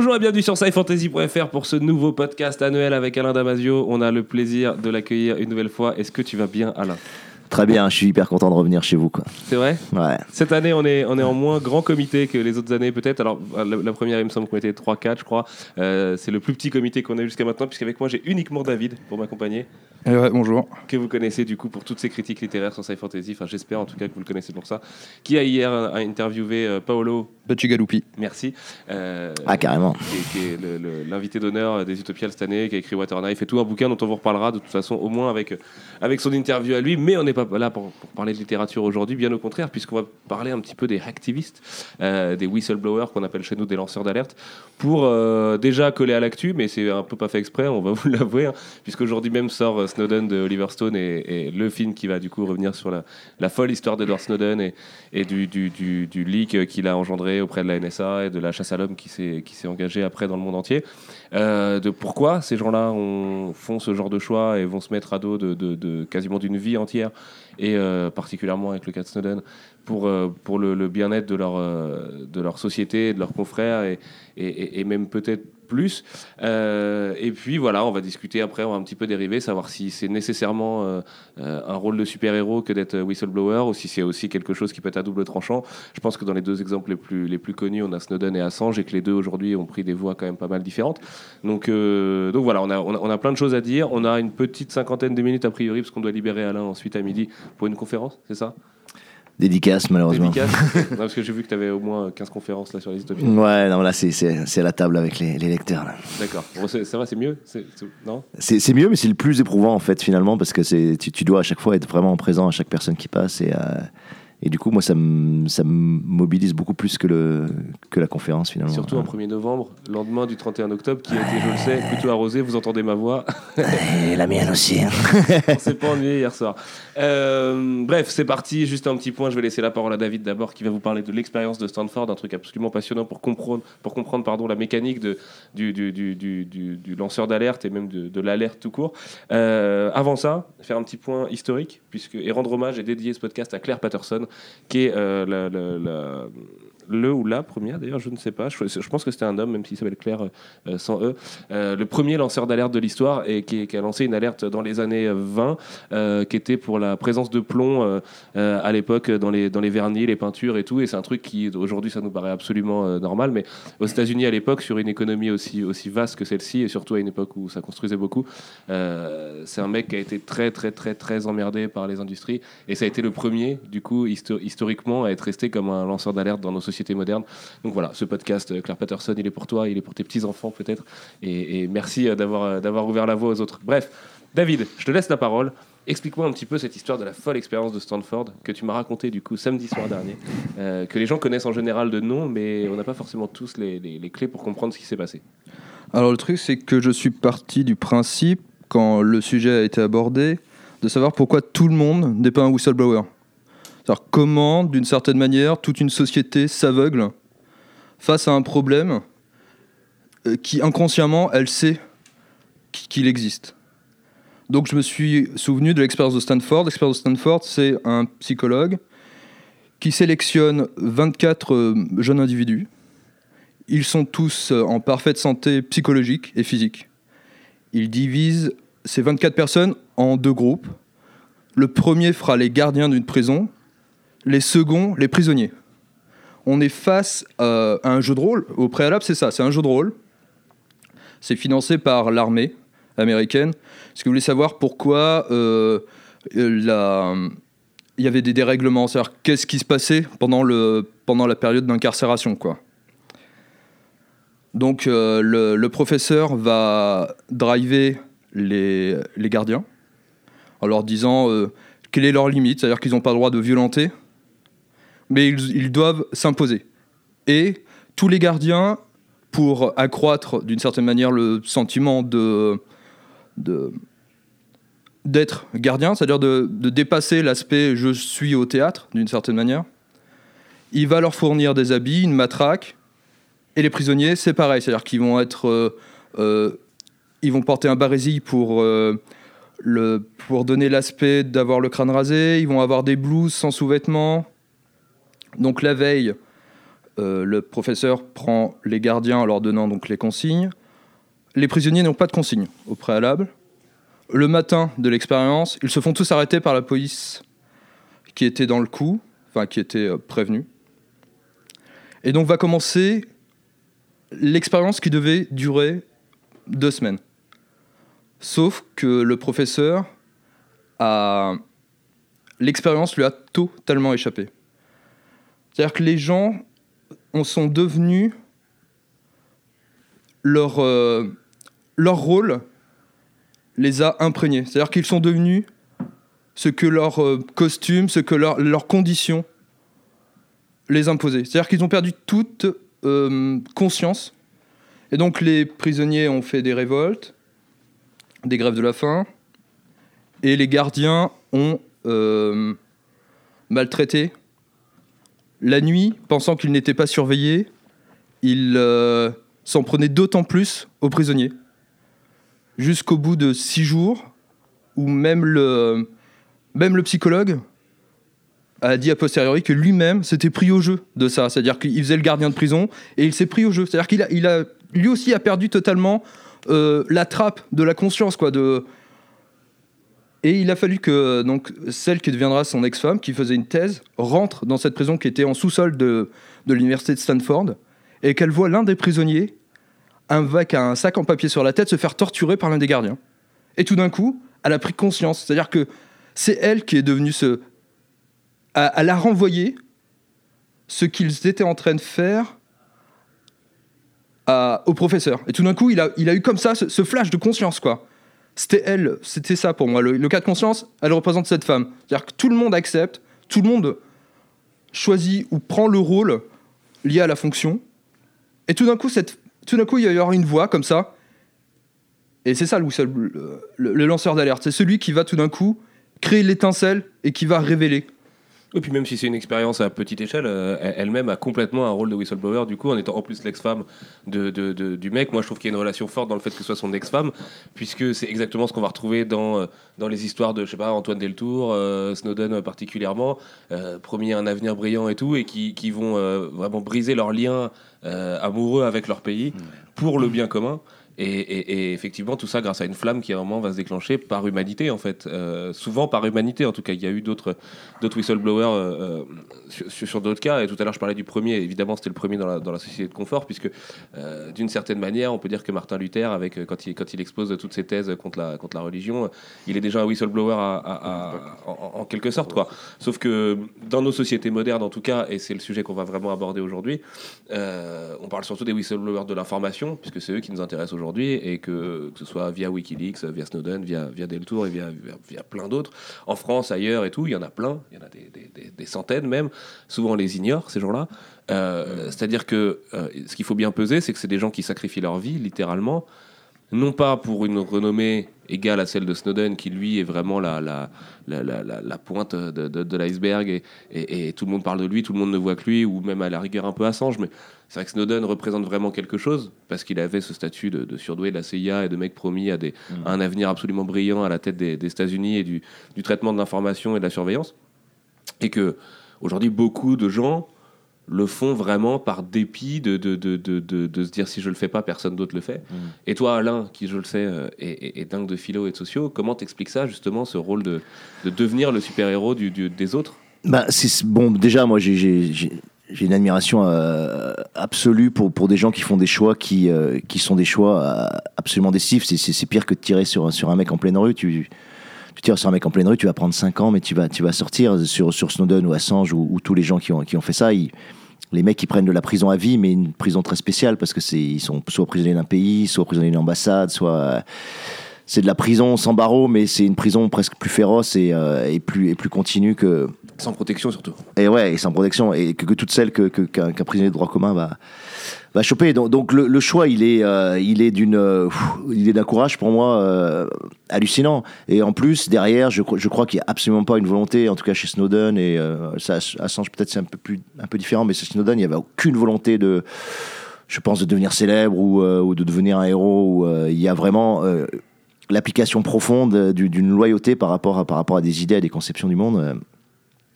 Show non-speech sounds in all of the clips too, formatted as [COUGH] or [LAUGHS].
Bonjour et bienvenue sur scifantasy.fr pour ce nouveau podcast annuel avec Alain Damasio. On a le plaisir de l'accueillir une nouvelle fois. Est-ce que tu vas bien, Alain? Très bien, je suis hyper content de revenir chez vous. Quoi. C'est vrai? Ouais. Cette année, on est, on est en moins grand comité que les autres années, peut-être. Alors, la, la première, il me semble qu'on était 3-4, je crois. Euh, c'est le plus petit comité qu'on a eu jusqu'à maintenant, puisqu'avec moi, j'ai uniquement David pour m'accompagner, Eh ouais, bonjour. que vous connaissez du coup pour toutes ses critiques littéraires sur Sci Fantasy. Enfin, j'espère en tout cas que vous le connaissez pour ça. Qui a hier euh, a interviewé euh, Paolo, Bacigalupi. merci. euh, Ah, carrément. qui est, qui est le- le- l'invité d'honneur des Utopiales cette année, qui a écrit Waterknife et tout un bouquin dont on vous reparlera de toute façon au moins avec, avec son interview à lui. Mais on n'est pas là pour, parler de littérature aujourd'hui, bien au contraire, puisqu'on va parler un petit peu des hacktivistes, euh, des whistleblowers qu'on appelle chez nous des lanceurs d'alerte, pour euh, déjà coller à l'actu, mais c'est un peu pas fait exprès, on va [LAUGHS] vous l'avouer, hein, puisqu'aujourd'hui même sort euh, Snowden de Oliver Stone et, le film qui va du coup revenir sur la, folle histoire d'Edward Snowden et, du, du, leak qu'il a engendré auprès de la NSA et de la chasse à l'homme qui s'est engagée après dans le monde entier. Euh, de pourquoi ces gens-là ont- font ce genre de choix et vont se mettre à dos de, quasiment d'une vie entière et euh, particulièrement avec le cas de Snowden pour, euh, pour le, bien-être de leur, de leur société, de leurs confrères et- et même peut-être plus. Euh, et puis voilà, on va discuter après, on va un petit peu dériver, savoir si c'est nécessairement euh, euh, un rôle de super-héros que d'être whistleblower ou si c'est aussi quelque chose qui peut être à double tranchant. Je pense que dans les deux exemples les plus, les plus connus, on a Snowden et Assange et que les deux aujourd'hui ont pris des voies quand même pas mal différentes. Donc, donc voilà, on a, on, a, on a plein de choses à dire. On a une petite cinquantaine de minutes a priori parce qu'on doit libérer Alain ensuite à midi pour une conférence, c'est ça? Dédicace, malheureusement. Dédicace [LAUGHS] Non, Parce que j'ai vu que tu avais au moins 15 conférences là sur les utopies. Ouais, non, là, c'est- à la table avec les, les lecteurs. là. D'accord. Bon, ça va, c'est mieux? C'est- mieux, mais c'est le plus éprouvant, en fait, finalement, parce que tu, tu dois à chaque fois être vraiment présent à chaque personne qui passe. Et, euh, et du coup, moi, ça me ça mobilise beaucoup plus que, le, que la conférence, finalement. Surtout en 1er novembre, lendemain du 31 octobre, qui a été, je le sais, plutôt arrosé. Vous entendez ma voix. Et la mienne aussi. hein. [LAUGHS] On s'est pas ennuyé hier soir. Euh, bref, c'est parti. Juste un petit point. Je vais laisser la parole à David d'abord, qui va vous parler de l'expérience de Stanford, un truc absolument passionnant pour comprendre, pour comprendre pardon, la mécanique de, du, du, du, du, du- du lanceur d'alerte et même de, de l'alerte tout court. Euh, avant ça, faire un petit point historique, puisque, et rendre hommage et dédier ce podcast à Claire Patterson, qui est euh, la- la- la- le ou la première, d'ailleurs, je ne sais pas. Je, pense que c'était un homme, même s'il s'appelle Claire euh, sans E. Euh, le premier lanceur d'alerte de l'histoire et qui, a lancé une alerte dans les années 20 euh, qui était pour la présence de plomb euh, à l'époque dans les, dans les vernis, les peintures et tout. Et c'est un truc qui, aujourd'hui, ça nous paraît absolument normal. Mais aux États-Unis, à l'époque, sur une économie aussi, aussi vaste que celle-ci, et surtout à une époque où ça construisait beaucoup, c'est un mec qui a été très, très, très, très emmerdé par les industries. Et ça a été le premier, du coup, histo- historiquement, à être resté comme un lanceur d'alerte dans nos sociétés modernes. Donc voilà, ce podcast, euh, Claire Patterson, il est pour toi, il est pour tes petits-enfants peut-être. Et, merci euh, d'avoir euh, d'avoir ouvert la voie aux autres. Bref, David, je te laisse la parole. Explique-moi un petit peu cette histoire de la folle expérience de Stanford que tu m'as raconté du coup samedi soir dernier, que les gens connaissent en général de nom, mais on n'a pas forcément tous les, les- les clés pour comprendre ce qui s'est passé. Alors le truc, c'est que je suis parti du principe, quand le sujet a été abordé, de savoir pourquoi tout le monde n'est pas un whistleblower. Comment, d'une certaine manière, toute une société s'aveugle face à un problème euh, qui inconsciemment, elle sait qu- qu'il existe? Donc je me suis souvenu de l'expérience de Stanford. L'expérience de Stanford, c'est un psychologue qui sélectionne 24 euh, jeunes individus ils sont tous euh, en parfaite santé psychologique et physique. Il divise ces 24 personnes en deux groupes. Le premier fera les gardiens d'une prison, les seconds les prisonniers. On est face euh, à un jeu de rôle. Au préalable, c'est ça, c'est un jeu de rôle. C'est financé par l'armée américaine. Est-ce que vous voulez savoir pourquoi euh, euh, il y avait des dérèglements? C'est-à-dire, qu'est-ce qui se passait pendant, la période d'incarcération, quoi? Donc le, professeur va driver les, gardiens en leur disant quelle est leur limite, c'est-à-dire qu'ils n'ont pas le droit de violenter, mais ils, doivent s'imposer. Et tous les gardiens, pour accroître d'une certaine manière le sentiment de- d'être gardien, c'est-à-dire de, de dépasser l'aspect je suis au théâtre d'une certaine manière, il va leur fournir des habits, une matraque, et les prisonniers, c'est pareil, c'est-à-dire qu'ils vont être, euh, euh, ils vont porter un barésil pour euh, le, pour donner l'aspect d'avoir le crâne rasé. Ils vont avoir des blouses sans sous-vêtements. Donc la veille, Euh, le professeur prend les gardiens en leur donnant donc les consignes. Les prisonniers n'ont pas de consignes au préalable. Le matin de l'expérience, ils se font tous arrêter par la police qui était dans le coup, enfin qui était euh, prévenue. Et donc va commencer l'expérience qui devait durer deux semaines. Sauf que le professeur a. L'expérience lui a totalement échappé. C'est-à-dire que les gens en sont devenus leur, euh, leur rôle les a imprégnés. C'est-à-dire qu'ils sont devenus ce que leur euh, costume, ce que leur, leurs conditions les imposaient. C'est-à-dire qu'ils ont perdu toute euh, conscience. Et donc les prisonniers ont fait des révoltes, des grèves de la faim, et les gardiens ont maltraité la nuit, pensant qu'ils n'étaient pas surveillés, ils euh, s'en prenaient d'autant plus aux prisonniers. Jusqu'au bout de six jours, où même le, même le psychologue a dit a posteriori que lui-même s'était pris au jeu de ça. C'est-à-dire qu'il faisait le gardien de prison et il s'est pris au jeu. C'est-à-dire qu'il a, il a, lui aussi a perdu totalement euh, la trappe de la conscience, quoi, de, et il a fallu que donc, celle qui deviendra son ex-femme, qui faisait une thèse, rentre dans cette prison qui était en sous-sol de, de l'université de Stanford, et qu'elle voit l'un des prisonniers, avec un sac en papier sur la tête, se faire torturer par l'un des gardiens. Et tout d'un coup, elle a pris conscience. C'est-à-dire que c'est elle qui est devenue ce... Elle a renvoyé ce qu'ils étaient en train de faire au professeur. Et tout d'un coup, il a, il a eu comme ça ce, ce flash de conscience, quoi. C'était elle, c'était ça pour moi. Le, cas de conscience, elle représente cette femme. C'est-à-dire que tout le monde accepte, tout le monde choisit ou prend le rôle lié à la fonction. Et tout d'un coup, tout d'un coup, il y avoir une voix comme ça. Et c'est ça le lanceur d'alerte. C'est celui qui va tout d'un coup créer l'étincelle et qui va révéler. Et puis même si c'est une expérience à petite échelle, euh, elle-même a complètement un rôle de whistleblower du coup, en étant en plus l'ex-femme de, du mec. Moi, je trouve qu'il y a une relation forte dans le fait que ce soit son ex-femme, puisque c'est exactement ce qu'on va retrouver dans, euh, dans les histoires de, je sais pas, Antoine Deltour, euh, Snowden particulièrement, promis un avenir brillant et tout, et qui, qui vont vraiment briser leurs liens amoureux avec leur pays pour le bien commun. Et, effectivement, tout ça grâce à une flamme qui à un moment va se déclencher par humanité, en fait. Euh, souvent par humanité, en tout cas. Il y a eu d'autres whistleblowers euh, euh, sur, d'autres cas. Et tout à l'heure, je parlais du premier. Évidemment, c'était le premier dans la, société de confort, puisque d'une certaine manière, on peut dire que Martin Luther, avec, quand, il, quand il expose toutes ses thèses contre la, contre la religion, il est déjà un whistleblower en, quelque sorte. Quoi. Sauf que dans nos sociétés modernes, en tout cas, et c'est le sujet qu'on va vraiment aborder aujourd'hui, on parle surtout des whistleblowers de l'information, puisque c'est eux qui nous intéressent aujourd'hui et que, que, ce soit via Wikileaks, via Snowden, via, via Deltour et via, via, plein d'autres, en France, ailleurs et tout, il y en a plein, il y en a des, des, des, centaines même. Souvent on les ignore, ces gens-là. Euh, c'est-à-dire que euh, ce qu'il faut bien peser, c'est que c'est des gens qui sacrifient leur vie, littéralement, non pas pour une renommée égale à celle de Snowden, qui lui est vraiment la, la, la, la pointe de, de, de l'iceberg, et, et, et, tout le monde parle de lui, tout le monde ne voit que lui, ou même à la rigueur un peu Assange, mais c'est vrai que Snowden représente vraiment quelque chose, parce qu'il avait ce statut de, surdoué de la CIA et de mec promis à, des, mmh. un avenir absolument brillant à la tête des, États-Unis et du, du traitement de l'information et de la surveillance. Et que aujourd'hui, beaucoup de gens le font vraiment par dépit de, de, de, de, se dire si je le fais pas, personne d'autre le fait. Mmh. Et toi, Alain, qui je le sais euh, est, dingue de philo et de sociaux, comment t'expliques ça justement, ce rôle de, devenir le super-héros du, des autres? Bah, bon, déjà, moi, j'ai j'ai une admiration euh, absolue pour, pour des gens qui font des choix qui, euh, qui sont des choix euh, absolument décisifs. C'est pire que de tirer sur, sur un mec en pleine rue. Tu, tu tires sur un mec en pleine rue, tu vas prendre 5 ans, mais tu vas, tu vas sortir sur, sur Snowden ou Assange ou, ou tous les gens qui ont, qui ont fait ça. les mecs, ils prennent de la prison à vie, mais une prison très spéciale parce que c'est ils sont soit prisonniers d'un pays, soit prisonniers d'une ambassade, soit c'est de la prison sans barreaux, mais c'est une prison presque plus féroce et, et plus, et plus continue que, sans protection surtout. Et ouais, et sans protection, et que, que toutes celles qu'un que, qu'un prisonnier de droit commun va, va choper. Donc, le, choix, il est, euh, il est d'une, euh, il est d'un courage pour moi euh, hallucinant. Et en plus, derrière, je, je crois qu'il n'y a absolument pas une volonté, en tout cas chez Snowden, et ça, Assange peut-être c'est un peu plus, un peu différent, mais chez Snowden, il n'y avait aucune volonté de, je pense, de devenir célèbre ou, de devenir un héros. Il y a vraiment l'application profonde d'une loyauté par rapport à, par rapport à des idées, à des conceptions du monde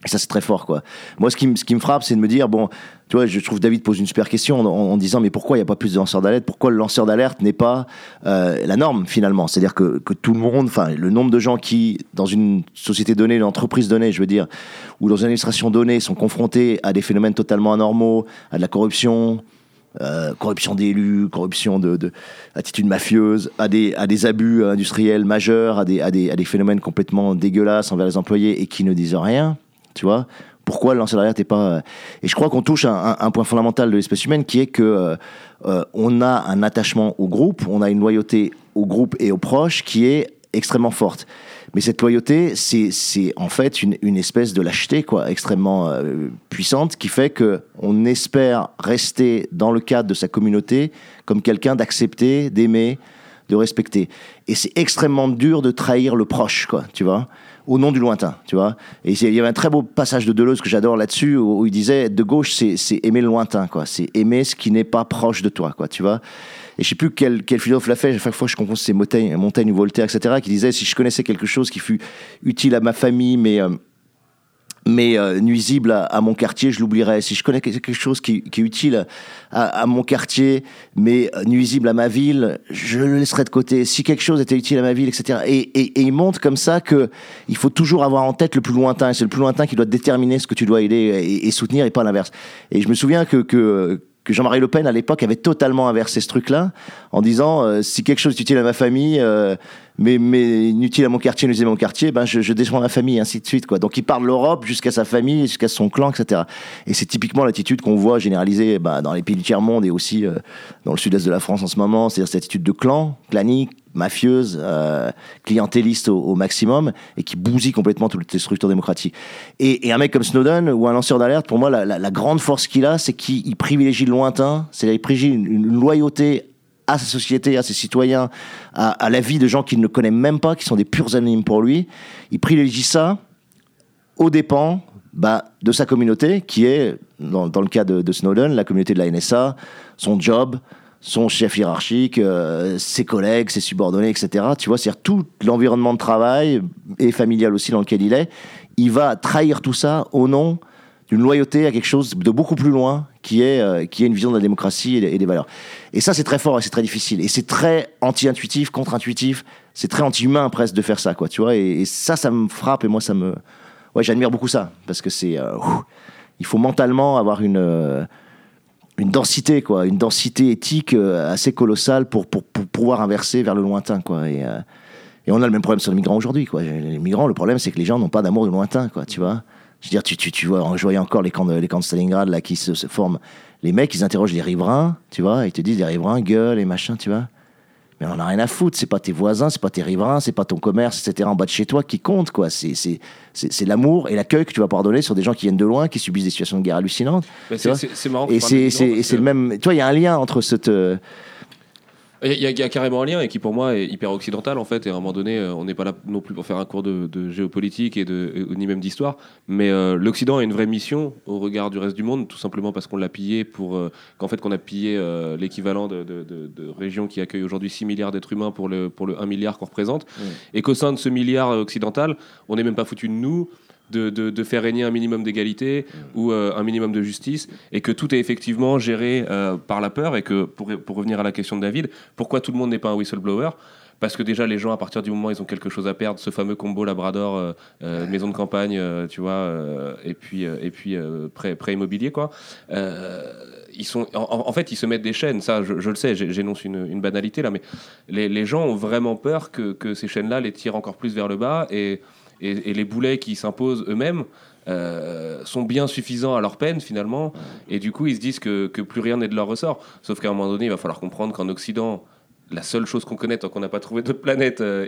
Et ça, c'est très fort, quoi. Moi, ce qui, me- ce qui me frappe, c'est de me dire, bon, tu vois, je trouve David pose une super question en, en disant, mais pourquoi il n'y a pas plus de lanceurs d'alerte? Pourquoi le lanceur d'alerte n'est pas euh, la norme, finalement? C'est-à-dire que, que tout le monde, enfin, le nombre de gens qui, dans une société donnée, une entreprise donnée, je veux dire, ou dans une administration donnée, sont confrontés à des phénomènes totalement anormaux, à de la corruption, euh, corruption d'élus, corruption de, de mafieuse, à des, à des abus industriels majeurs, à des, à, des, à des phénomènes complètement dégueulasses envers les employés et qui ne disent rien, tu vois pourquoi le lanceur d'alerte n'est pas... Et je crois qu'on touche un, un- point fondamental de l'espèce humaine qui est que euh, euh, on a un attachement au groupe, on a une loyauté au groupe et aux proches qui est extrêmement forte. Mais cette loyauté, c'est c'est en fait une, une espèce de lâcheté quoi, extrêmement euh, puissante qui fait que on espère rester dans le cadre de sa communauté comme quelqu'un d'accepté, d'aimer, de respecter. Et c'est extrêmement dur de trahir le proche, quoi, tu vois, au nom du lointain, tu vois. Et il y avait un très beau passage de Deleuze que j'adore là-dessus, où, il disait, de gauche, c'est c'est aimer le lointain, quoi. C'est aimer ce qui n'est pas proche de toi, quoi, tu vois. Et je sais plus quel, quel philosophe l'a fait, à chaque fois je comprends c'est Montaigne, Montaigne ou Voltaire, etc., qui disait, si je connaissais quelque chose qui fut utile à ma famille, mais... euh, mais euh, nuisible à, à mon quartier, je l'oublierais. Si je connais quelque chose qui, qui est utile à, à mon quartier, mais euh, nuisible à ma ville, je le laisserai de côté. Si quelque chose était utile à ma ville, etc. Et, et, et il montre comme ça que il faut toujours avoir en tête le plus lointain. C'est le plus lointain qui doit déterminer ce que tu dois aider et, et soutenir, et pas l'inverse. Et je me souviens que, que que Jean-Marie Le Pen à l'époque avait totalement inversé ce truc-là en disant euh, si quelque chose est utile à ma famille euh, mais, inutile à mon quartier, nuisible à mon quartier, ben je, je ma famille, ainsi de suite. Quoi. Donc il part de l'Europe jusqu'à sa famille, jusqu'à son clan, etc. Et c'est typiquement l'attitude qu'on voit généralisée ben, dans les pays du tiers-monde et aussi euh, dans le sud-est de la France en ce moment, c'est-à-dire cette attitude de clan, clanique, mafieuse, euh, clientéliste au, maximum, et qui bousille complètement toutes les structures démocratiques. Et, un mec comme Snowden ou un lanceur d'alerte, pour moi, la, grande force qu'il a, c'est qu'il il privilégie le lointain, c'est qu'il privilégie une loyauté à sa société, à ses citoyens, à, la vie de gens qu'il ne connaît même pas, qui sont des purs anonymes pour lui. Il privilégie ça aux dépens bah, de sa communauté, qui est, dans, le cas de, de Snowden, la communauté de la NSA, son job, son chef hiérarchique, euh, ses collègues, ses subordonnés, etc. Tu vois, c'est-à-dire tout l'environnement de travail et familial aussi dans lequel il est. Il va trahir tout ça au nom d'une loyauté à quelque chose de beaucoup plus loin, qui est, euh, qui est une vision de la démocratie et des, valeurs. Et ça, c'est très fort et c'est très difficile. Et c'est très anti-intuitif, contre-intuitif. C'est très anti-humain presque de faire ça, quoi. Tu vois. Et, ça, ça me frappe et moi, ça me. Ouais, j'admire beaucoup ça parce que c'est. euh, il faut mentalement avoir une. euh, une densité, quoi, une densité éthique assez colossale pour, pour, pour pouvoir inverser vers le lointain, quoi. Et, et on a le même problème sur les migrants aujourd'hui, quoi. Les migrants, le problème, c'est que les gens n'ont pas d'amour du lointain, quoi, tu vois. Je veux dire, tu, tu, tu vois, je voyais encore les camps de, les camps de Stalingrad, là, qui se, se forment. Les mecs, ils interrogent les riverains, tu vois, ils te disent, les riverains gueulent et machin, tu vois. Mais on en a rien à foutre, c'est pas tes voisins, c'est pas tes riverains, c'est pas ton commerce, etc. en bas de chez toi qui compte, quoi. C'est, c'est, c'est, c'est l'amour et l'accueil que tu vas pouvoir donner sur des gens qui viennent de loin, qui subissent des situations de guerre hallucinantes. C'est- marrant. Et c'est, le même. Tu vois, il y a un lien entre cette. euh, Il y, a- il y a carrément un lien et qui pour moi est hyper occidental en fait. Et à un moment donné, euh, on n'est pas là non plus pour faire un cours de, de géopolitique et de, ni même d'histoire. Mais euh, l'Occident a une vraie mission au regard du reste du monde, tout simplement parce qu'on l'a pillé pour euh, qu'en fait qu'on a pillé euh, l'équivalent de, de, de- de régions qui accueillent aujourd'hui 6 milliards d'êtres humains pour le, pour le 1 milliard qu'on représente. Et qu'au sein de ce milliard occidental, on n'est même pas foutu de nous. De, de- de faire régner un minimum d'égalité ou euh, un minimum de justice et que tout est effectivement géré euh, par la peur. Et que pour, pour revenir à la question de David, pourquoi tout le monde n'est pas un whistleblower? Parce que déjà les gens à partir du moment où ils ont quelque chose à perdre ce fameux combo labrador euh, maison de campagne tu vois et puis et puis prêt, prêt immobilier quoi ils sont en, en fait ils se mettent des chaînes. Ça je, je le sais j'énonce une, une banalité là mais les, les gens ont vraiment peur que, que ces chaînes là les tirent encore plus vers le bas et, et, les boulets qui s'imposent eux-mêmes euh, sont bien suffisants à leur peine finalement et du coup ils se disent que, plus rien n'est de leur ressort sauf qu'à un moment donné il va falloir comprendre qu'en Occident la seule chose qu'on connaît tant qu'on n'a pas trouvé d'autres planètes euh.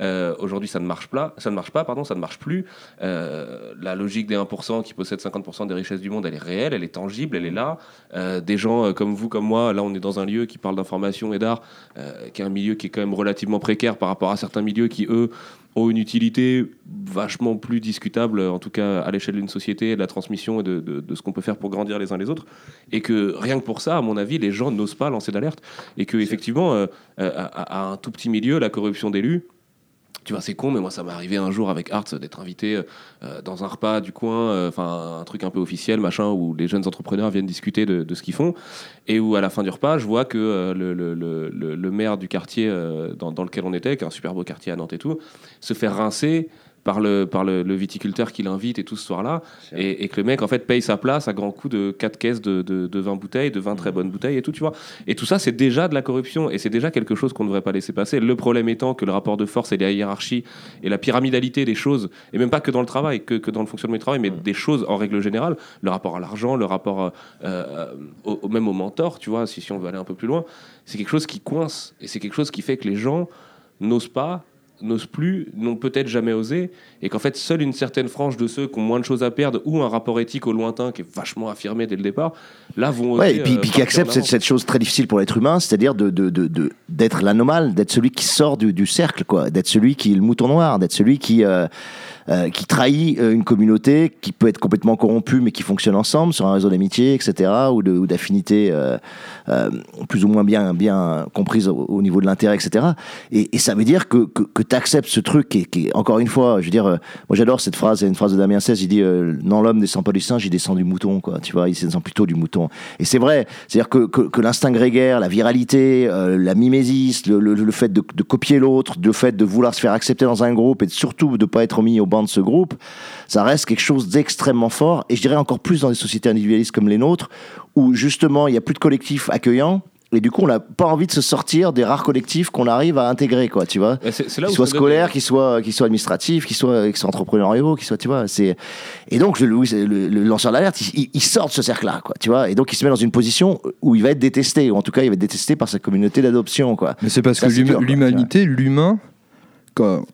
Euh, Aujourd'hui, ça ne marche pas. Ça ne marche pas, pardon, ça ne marche plus. Euh, la logique des 1% qui possèdent 50% des richesses du monde, elle est réelle, elle est tangible, elle est là. Des gens comme vous, comme moi, là, on est dans un lieu qui parle d'information et d'art, qui est un milieu qui est quand même relativement précaire par rapport à certains milieux qui, eux, ont une utilité vachement plus discutable, en tout cas à l'échelle d'une société, de la transmission et de, de- de ce qu'on peut faire pour grandir les uns les autres. Et que rien que pour ça, à mon avis, les gens n'osent pas lancer d'alerte. Et que, effectivement, euh, euh, à, à un tout petit milieu, la corruption d'élus, Tu vois, c'est con, mais moi, ça m'est arrivé un jour avec Arts d'être invité euh, dans un repas du coin, euh, enfin, un truc un peu officiel, machin, où les jeunes entrepreneurs viennent discuter de, ce qu'ils font. Et où, à la fin du repas, je vois que euh, le, maire du quartier dans, dans lequel on était, qui est un super beau quartier à Nantes et tout, se fait rincer par le, par le, le viticulteur qui l'invite et tout ce soir-là. Et, et que le mec, en fait, paye sa place à grands coups de 4 caisses de, de, de 20 bouteilles, de 20 très bonnes bouteilles et tout, tu vois. Et tout ça, c'est déjà de la corruption et c'est déjà quelque chose qu'on ne devrait pas laisser passer. Le problème étant que le rapport de force et la hiérarchie et la pyramidalité des choses, et même pas que dans le travail, que, que dans le fonctionnement du travail, mais des choses en règle générale, le rapport à l'argent, le rapport euh, euh, au, au- même au mentor, tu vois, si, si on veut aller un peu plus loin, c'est quelque chose qui coince et c'est quelque chose qui fait que les gens n'osent pas n'osent plus, n'ont peut-être jamais osé, et qu'en fait, seule une certaine frange de ceux qui ont moins de choses à perdre ou un rapport éthique au lointain qui est vachement affirmé dès le départ, là vont oser. Ouais, et puis, euh, puis qui partir accepte en cette, cette chose très difficile pour l'être humain, c'est-à-dire de, de, de, de- d'être l'anomale, d'être celui qui sort du, du cercle, quoi, d'être celui qui est le mouton noir, d'être celui qui, euh, euh, qui trahit une communauté qui peut être complètement corrompue mais qui fonctionne ensemble sur un réseau d'amitié, etc., ou, de, ou d'affinité euh, plus ou moins bien, bien comprise au, au niveau de l'intérêt, etc. Et, et ça veut dire que, que, que tu acceptes ce truc qui qui encore une fois, je veux dire, euh, moi j'adore cette phrase, c'est une phrase de Damien XVI, il dit euh, Non, l'homme descend pas du singe, il descend du mouton, quoi, tu vois, il descend plutôt du mouton. Et c'est vrai, c'est-à-dire que, l'instinct grégaire, la viralité, euh, la mimésis, le, fait de, copier l'autre, le fait de vouloir se faire accepter dans un groupe et surtout de pas être mis au banc de ce groupe, ça reste quelque chose d'extrêmement fort. Et je dirais encore plus dans des sociétés individualistes comme les nôtres, où justement il n'y a plus de collectif accueillant. Et du coup, on n'a pas envie de se sortir des rares collectifs qu'on arrive à intégrer, quoi, tu vois là qu'ils soient scolaires, qu'ils soient, qu'ils soient administratifs, qu'ils soient, qu'ils soient entrepreneuriaux, qu'ils soient, tu vois, c'est, et donc, le, lanceur d'alerte, il, sort de ce cercle-là, quoi, tu vois, et donc il se met dans une position où il va être détesté, ou en tout cas, il va être détesté par sa communauté d'adoption, quoi. Mais c'est parce Ça, que c'est quoi, l'humanité, l'humain, quand,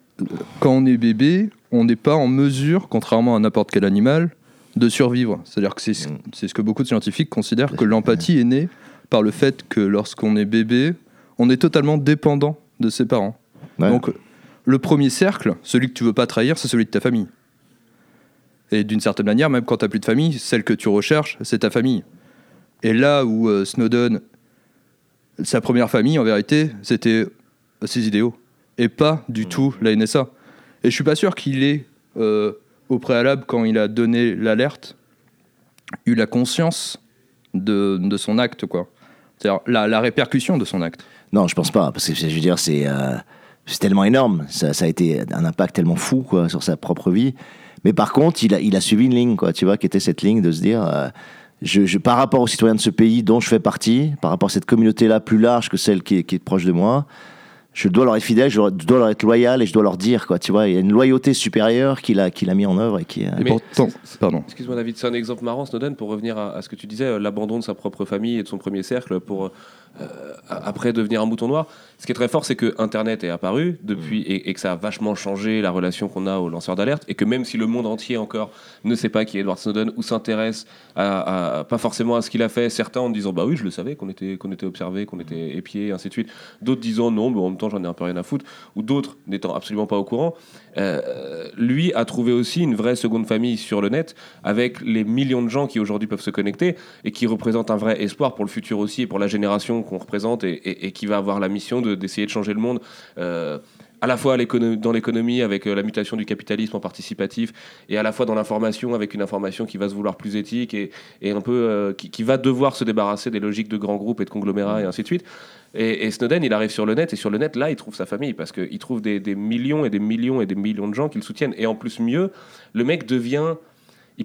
quand on est bébé, on n'est pas en mesure, contrairement à n'importe quel animal, de survivre. C'est-à-dire que c'est ce- Mm. c'est ce que beaucoup de scientifiques considèrent que l'empathie est née par le fait que lorsqu'on est bébé, on est totalement dépendant de ses parents. Ouais. Donc, le premier cercle, celui que tu veux pas trahir, c'est celui de ta famille. Et d'une certaine manière, même quand tu n'as plus de famille, celle que tu recherches, c'est ta famille. Et là où euh, Snowden, sa première famille, en vérité, c'était ses idéaux. Et pas du tout la NSA. Et je suis pas sûr qu'il ait, euh, au préalable, quand il a donné l'alerte, eu la conscience de, de son acte, quoi. C'est-à-dire la, répercussion de son acte. Non, je pense pas, parce que je veux dire, c'est euh, tellement énorme, ça, ça a été un impact tellement fou quoi, sur sa propre vie. Mais par contre, il a, il a suivi une ligne, quoi, tu vois, qui était cette ligne de se dire, euh, je, je- par rapport aux citoyens de ce pays dont je fais partie, par rapport à cette communauté-là plus large que celle qui est, qui est proche de moi, je dois leur être fidèle, je dois- leur être loyal et je dois leur dire, quoi, tu vois, il y a une loyauté supérieure qu'il a, qu'il a mis en œuvre et qui. euh, Et Mais pourtant, c'est- pardon. Excuse-moi David, c'est un exemple marrant Snowden pour revenir à, à ce que tu disais, euh, l'abandon de sa propre famille et de son premier cercle pour euh, après devenir un mouton noir. Ce qui est très fort, c'est que Internet est apparu depuis et, et que ça a vachement changé la relation qu'on a aux lanceurs d'alerte et que même si le monde entier encore ne sait pas qui est Edward Snowden ou s'intéresse à, à- pas forcément à ce qu'il a fait, certains en disant bah oui je le savais qu'on était qu'on était observé, qu'on était épié, ainsi de suite. D'autres disant non, mais en même temps j'en ai un peu rien à foutre, ou d'autres n'étant absolument pas au courant. Euh, lui a trouvé aussi une vraie seconde famille sur le net avec les millions de gens qui aujourd'hui peuvent se connecter et qui représentent un vrai espoir pour le futur aussi et pour la génération qu'on représente et, qui va avoir la mission de- d'essayer de changer le monde. euh, à la fois dans l'économie avec euh, la mutation du capitalisme en participatif et à la fois dans l'information avec une information qui va se vouloir plus éthique et, et un peu euh, qui, va devoir se débarrasser des logiques de grands groupes et de conglomérats et ainsi de suite. Et, et Snowden, il arrive sur le net et sur le net, là, il trouve sa famille parce qu'il trouve des, des millions et des millions et des millions de gens qui le soutiennent. Et en plus, mieux, le mec devient.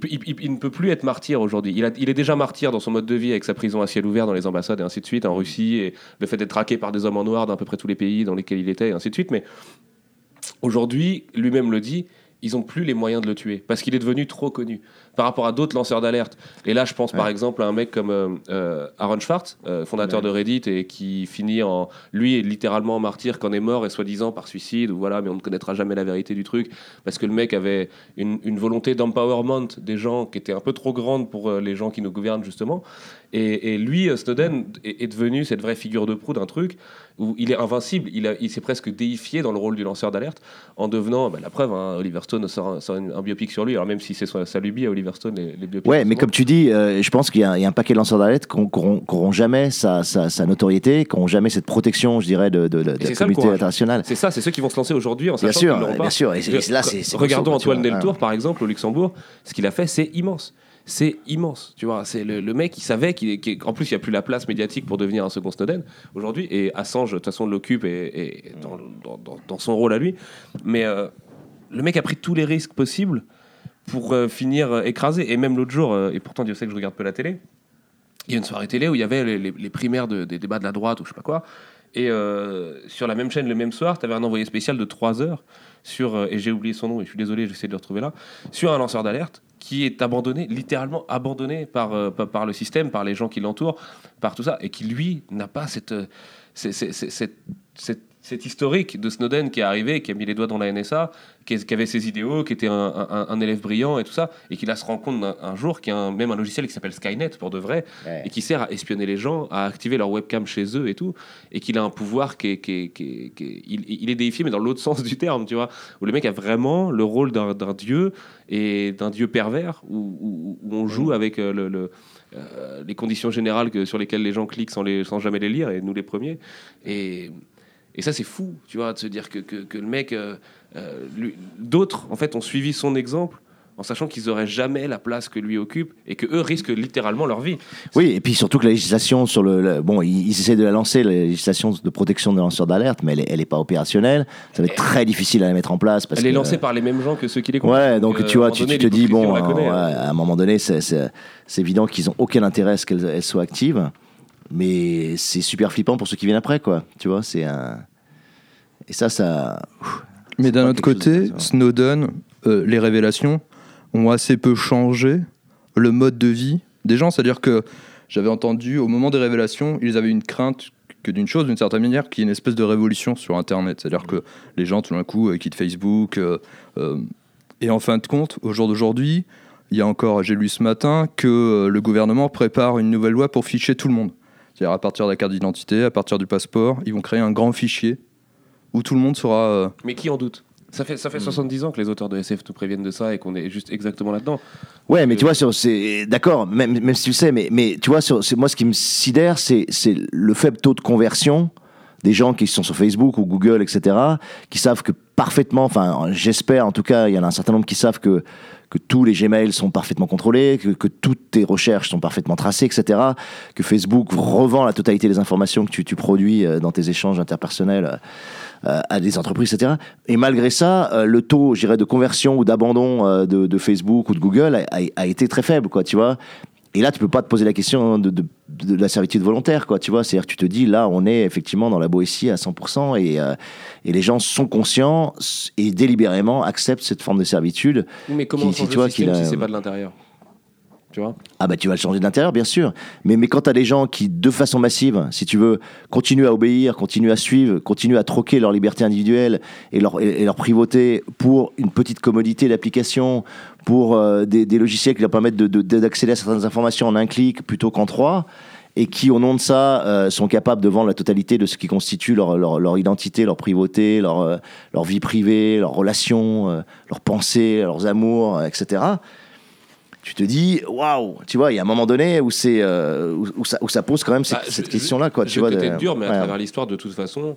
Il, ne peut plus être martyr aujourd'hui. Il, est déjà martyr dans son mode de vie avec sa prison à ciel ouvert dans les ambassades et ainsi de suite, en Russie, et le fait d'être traqué par des hommes en noir d'à peu près tous les pays dans lesquels il était, et ainsi de suite. Mais aujourd'hui, lui-même le dit, ils n'ont plus les moyens de le tuer parce qu'il est devenu trop connu par rapport à d'autres lanceurs d'alerte. Et là, je pense par exemple à un mec comme euh, euh, Aaron Schwartz, euh, fondateur de Reddit et qui finit en. Lui est littéralement martyr qu'en est mort et soi-disant par suicide, ou voilà, mais on ne connaîtra jamais la vérité du truc parce que le mec avait une, une volonté d'empowerment des gens qui était un peu trop grande pour les gens qui nous gouvernent justement. Et, et lui, Snowden, est, est devenu cette vraie figure de proue d'un truc. Où il est invincible, il, a- il s'est presque déifié dans le rôle du lanceur d'alerte en devenant, bah, la preuve, hein, Oliver Stone sort, un, sort un- un biopic sur lui, alors même si c'est sa, lubie à Oliver Stone, les, les biopics. Ouais, mais comme tu dis, euh, je pense qu'il y, a il y a un paquet de lanceurs d'alerte qui n'auront jamais sa, sa, sa notoriété, qui n'auront jamais cette protection, je dirais, de, de, de Et la communauté internationale. C'est ça, c'est ceux qui vont se lancer aujourd'hui en Bien sachant sûr, pas. bien sûr. Et, c'est- et là, c'est. c'est Regardons Antoine. Deltour, par exemple, au Luxembourg. Ce qu'il a fait, c'est immense. C'est immense, tu vois. C'est le, mec, il savait qu'il, qu'il- qu'en plus, il n'y a plus la place médiatique pour devenir un second Snowden aujourd'hui. Et Assange, de toute façon, l'occupe et, et dans, son rôle à lui. Mais euh, le mec a pris tous les risques possibles pour euh, finir euh, écrasé. Et même l'autre jour, et pourtant Dieu sait que je regarde peu la télé, il y a une soirée télé où il y avait les, primaires de- des débats de la droite ou je sais pas quoi. Et sur la même chaîne, le même soir, tu avais un envoyé spécial de 3 heures sur, et j'ai oublié son nom, et je suis désolé, j'essaie de le retrouver là, sur un lanceur d'alerte qui est abandonné, littéralement abandonné par, euh, par, le système, par les gens qui l'entourent, par tout ça, et qui lui n'a pas cette, euh, cette, cet historique de Snowden qui est arrivé, qui a mis les doigts dans la NSA, qui, avait ses idéaux, qui était un, un- un élève brillant et tout ça, et qui là se rend compte un jour qu'il y a un- même un logiciel qui s'appelle Skynet pour de vrai, Ouais. et qui sert à espionner les gens, à activer leur webcam chez eux et tout, et qu'il a un pouvoir qui est, qui est- qui est- qui est- il, il est déifié, mais dans l'autre [LAUGHS] sens du terme, tu vois, où le mec a vraiment le rôle d'un dieu et d'un dieu pervers, où, où- où on joue avec euh, le, le, euh, les conditions générales que, sur lesquelles les gens cliquent sans, les, sans jamais les lire, et nous les premiers. Et, et ça, c'est fou, tu vois, de se dire que, que, que le mec, euh, euh, lui- d'autres, en fait, ont suivi son exemple en sachant qu'ils auraient jamais la place que lui occupe et que eux risquent littéralement leur vie. Oui, et puis surtout que la législation sur le. le- bon, ils, ils essaient de la lancer, la législation de protection des lanceurs d'alerte, mais elle est, elle est pas opérationnelle. Ça va être très difficile à la mettre en place. Parce Elle est lancée par les mêmes gens que ceux qui les Ouais, donc euh, tu vois, un tu, te dis, bon, connaît, ouais, hein. à un moment donné, c'est- c'est c'est évident qu'ils ont aucun intérêt à ce qu'elle elle soit active, mais c'est super flippant pour ceux qui viennent après, quoi. Tu vois, c'est un. Et ça, ça. Mais d'un autre côté. Snowden, euh, les révélations ont assez peu changé le mode de vie des gens. C'est-à-dire que j'avais entendu, au moment des révélations, ils avaient une crainte que d'une chose, d'une certaine manière, qui est une espèce de révolution sur Internet. C'est-à-dire que les gens, tout d'un coup, euh, quittent Facebook. euh, euh, et en fin de compte, au jour d'aujourd'hui, il y a encore, j'ai lu ce matin, que le gouvernement prépare une nouvelle loi pour ficher tout le monde. C'est-à-dire à partir de la carte d'identité, à partir du passeport, ils vont créer un grand fichier où tout le monde sera... euh, Mais qui en doute? Ça fait, Hmm. ça fait 70 ans que les auteurs de SF nous préviennent de ça et qu'on est juste exactement là-dedans. Ouais, mais tu vois, sur- c'est d'accord, même, même si tu le sais, mais, mais tu vois, sur- c'est- moi, ce qui me sidère, c'est c'est le faible taux de conversion des gens qui sont sur Facebook ou Google, etc., qui savent que parfaitement, enfin, j'espère en tout cas, il y en a un certain nombre qui savent que, que tous les Gmails sont parfaitement contrôlés, que, toutes tes recherches sont parfaitement tracées, etc., que Facebook revend la totalité des informations que tu, produis euh, dans tes échanges interpersonnels euh, à des entreprises, etc. Et malgré ça, euh, le taux, je dirais, de conversion ou d'abandon euh, de, Facebook ou de Google a, a- a été très faible, quoi, tu vois. Et là, tu peux pas te poser la question de, de- de la servitude volontaire, quoi, tu vois. C'est-à-dire, tu te dis, là, on est effectivement dans la Boétie à 100%, et, euh, et les gens sont conscients et délibérément acceptent cette forme de servitude. Mais comment Qui- on si change tu le vois système qu'il a- si c'est pas de l'intérieur? Tu vois? Ah bah tu vas le changer de l'intérieur, bien sûr. Mais, mais quand tu as des gens qui, de façon massive, si tu veux, continuent à obéir, continuent à suivre, continuent à troquer leur liberté individuelle et leur, et, et leur privauté pour une petite commodité d'application, pour euh, des, des logiciels qui leur permettent de- de- d'accéder à certaines informations en un clic plutôt qu'en trois, et qui, au nom de ça, euh, sont capables de vendre la totalité de ce qui constitue leur, leur, leur identité, leur privauté, leur, euh, leur vie privée, leurs relations, leurs pensées, leurs amours, etc tu te dis waouh tu vois il y a un moment donné où c'est où, où ça, où ça pose quand même cette, Bah, cette je- question là quoi je tu vais vois peut-être de- dur, mais à travers l'histoire, de toute façon,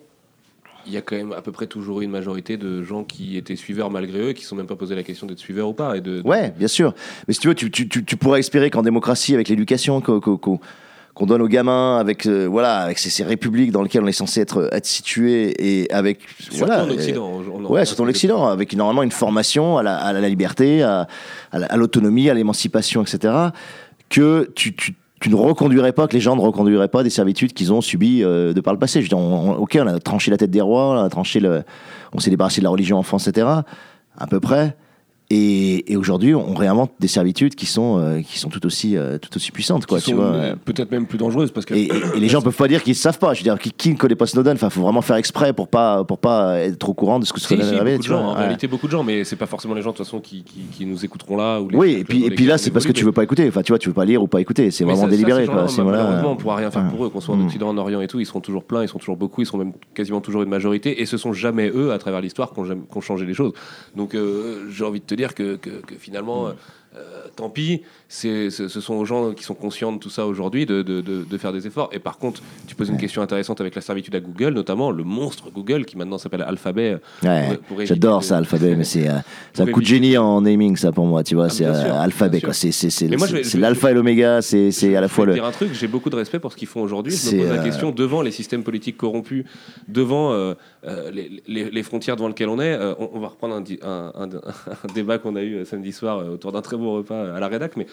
il y a quand même à peu près toujours eu une majorité de gens qui étaient suiveurs malgré eux, qui ne sont même pas posé la question d'être suiveurs ou pas. Et de, ouais bien sûr mais si tu veux tu, tu, tu, pourrais espérer qu'en démocratie avec l'éducation qu'on donne aux gamins avec euh, voilà avec ces, ces républiques dans lesquelles on est censé être être situé et avec Surtout voilà en euh, Occident. on- Ouais, surtout l'Occident, avec normalement une formation à la, à la liberté, à, à la- à l'autonomie, à l'émancipation, etc. Que tu, tu, tu ne reconduirais pas, que les gens ne reconduiraient pas des servitudes qu'ils ont subies euh, de par le passé. Je dire, on- on- ok, on a tranché la tête des rois, on a tranché on s'est débarrassé de la religion en France, etc. À peu près. Et, et aujourd'hui, on réinvente des servitudes qui sont, euh, qui sont tout, aussi, euh, tout aussi puissantes. Quoi, tu vois. euh, peut-être même plus dangereuses parce que Et, et- et les gens peuvent pas dire qu'ils savent pas. Je veux dire, qui, qui ne connaît pas Snowden? Enfin, faut vraiment faire exprès pour pas, pour pas être trop courant de ce que Si, Snowden si, avait. beaucoup de tu vois. gens, en Ouais. réalité beaucoup de gens, mais c'est pas forcément les gens de toute façon qui, qui, qui nous écouteront là. Ou les Oui, et puis, et puis là, c'est parce que tu évolue, veux pas écouter. Enfin, tu vois, tu veux pas lire ou pas écouter. C'est vraiment ça- ça, délibéré. quoi. Voilà. Malheureusement, on pourra rien faire pour eux, qu'on soit en Mm. Occident, en Orient et tout, ils seront toujours pleins, ils sont toujours beaucoup, ils sont même quasiment toujours une majorité, et ce sont jamais eux, à travers l'histoire, qui ont, changé les choses. Donc j'ai envie de te dire que, que- que finalement, Mm. euh, euh, tant pis, c'est, ce sont aux gens qui sont conscients de tout ça aujourd'hui de, de- de- de faire des efforts. Et par contre, tu poses une question intéressante avec la servitude à Google, notamment le monstre Google, qui maintenant s'appelle Alphabet. Ouais, éviter J'adore ça, Alphabet, mais c'est euh, [LAUGHS] un coup de génie en naming, ça pour moi, tu vois. Ah, c'est euh, Alphabet, quoi. C'est l'alpha et l'oméga, c'est c'est à la fois le. dire un truc, j'ai beaucoup de respect pour ce qu'ils font aujourd'hui. Je C'est, me pose la euh, question devant les systèmes politiques corrompus, devant euh, les, les- les frontières devant lesquelles on est. euh, on, on va reprendre un, di- un- un- un débat qu'on a eu euh, samedi soir autour d'un très bon repas à la rédac. Mais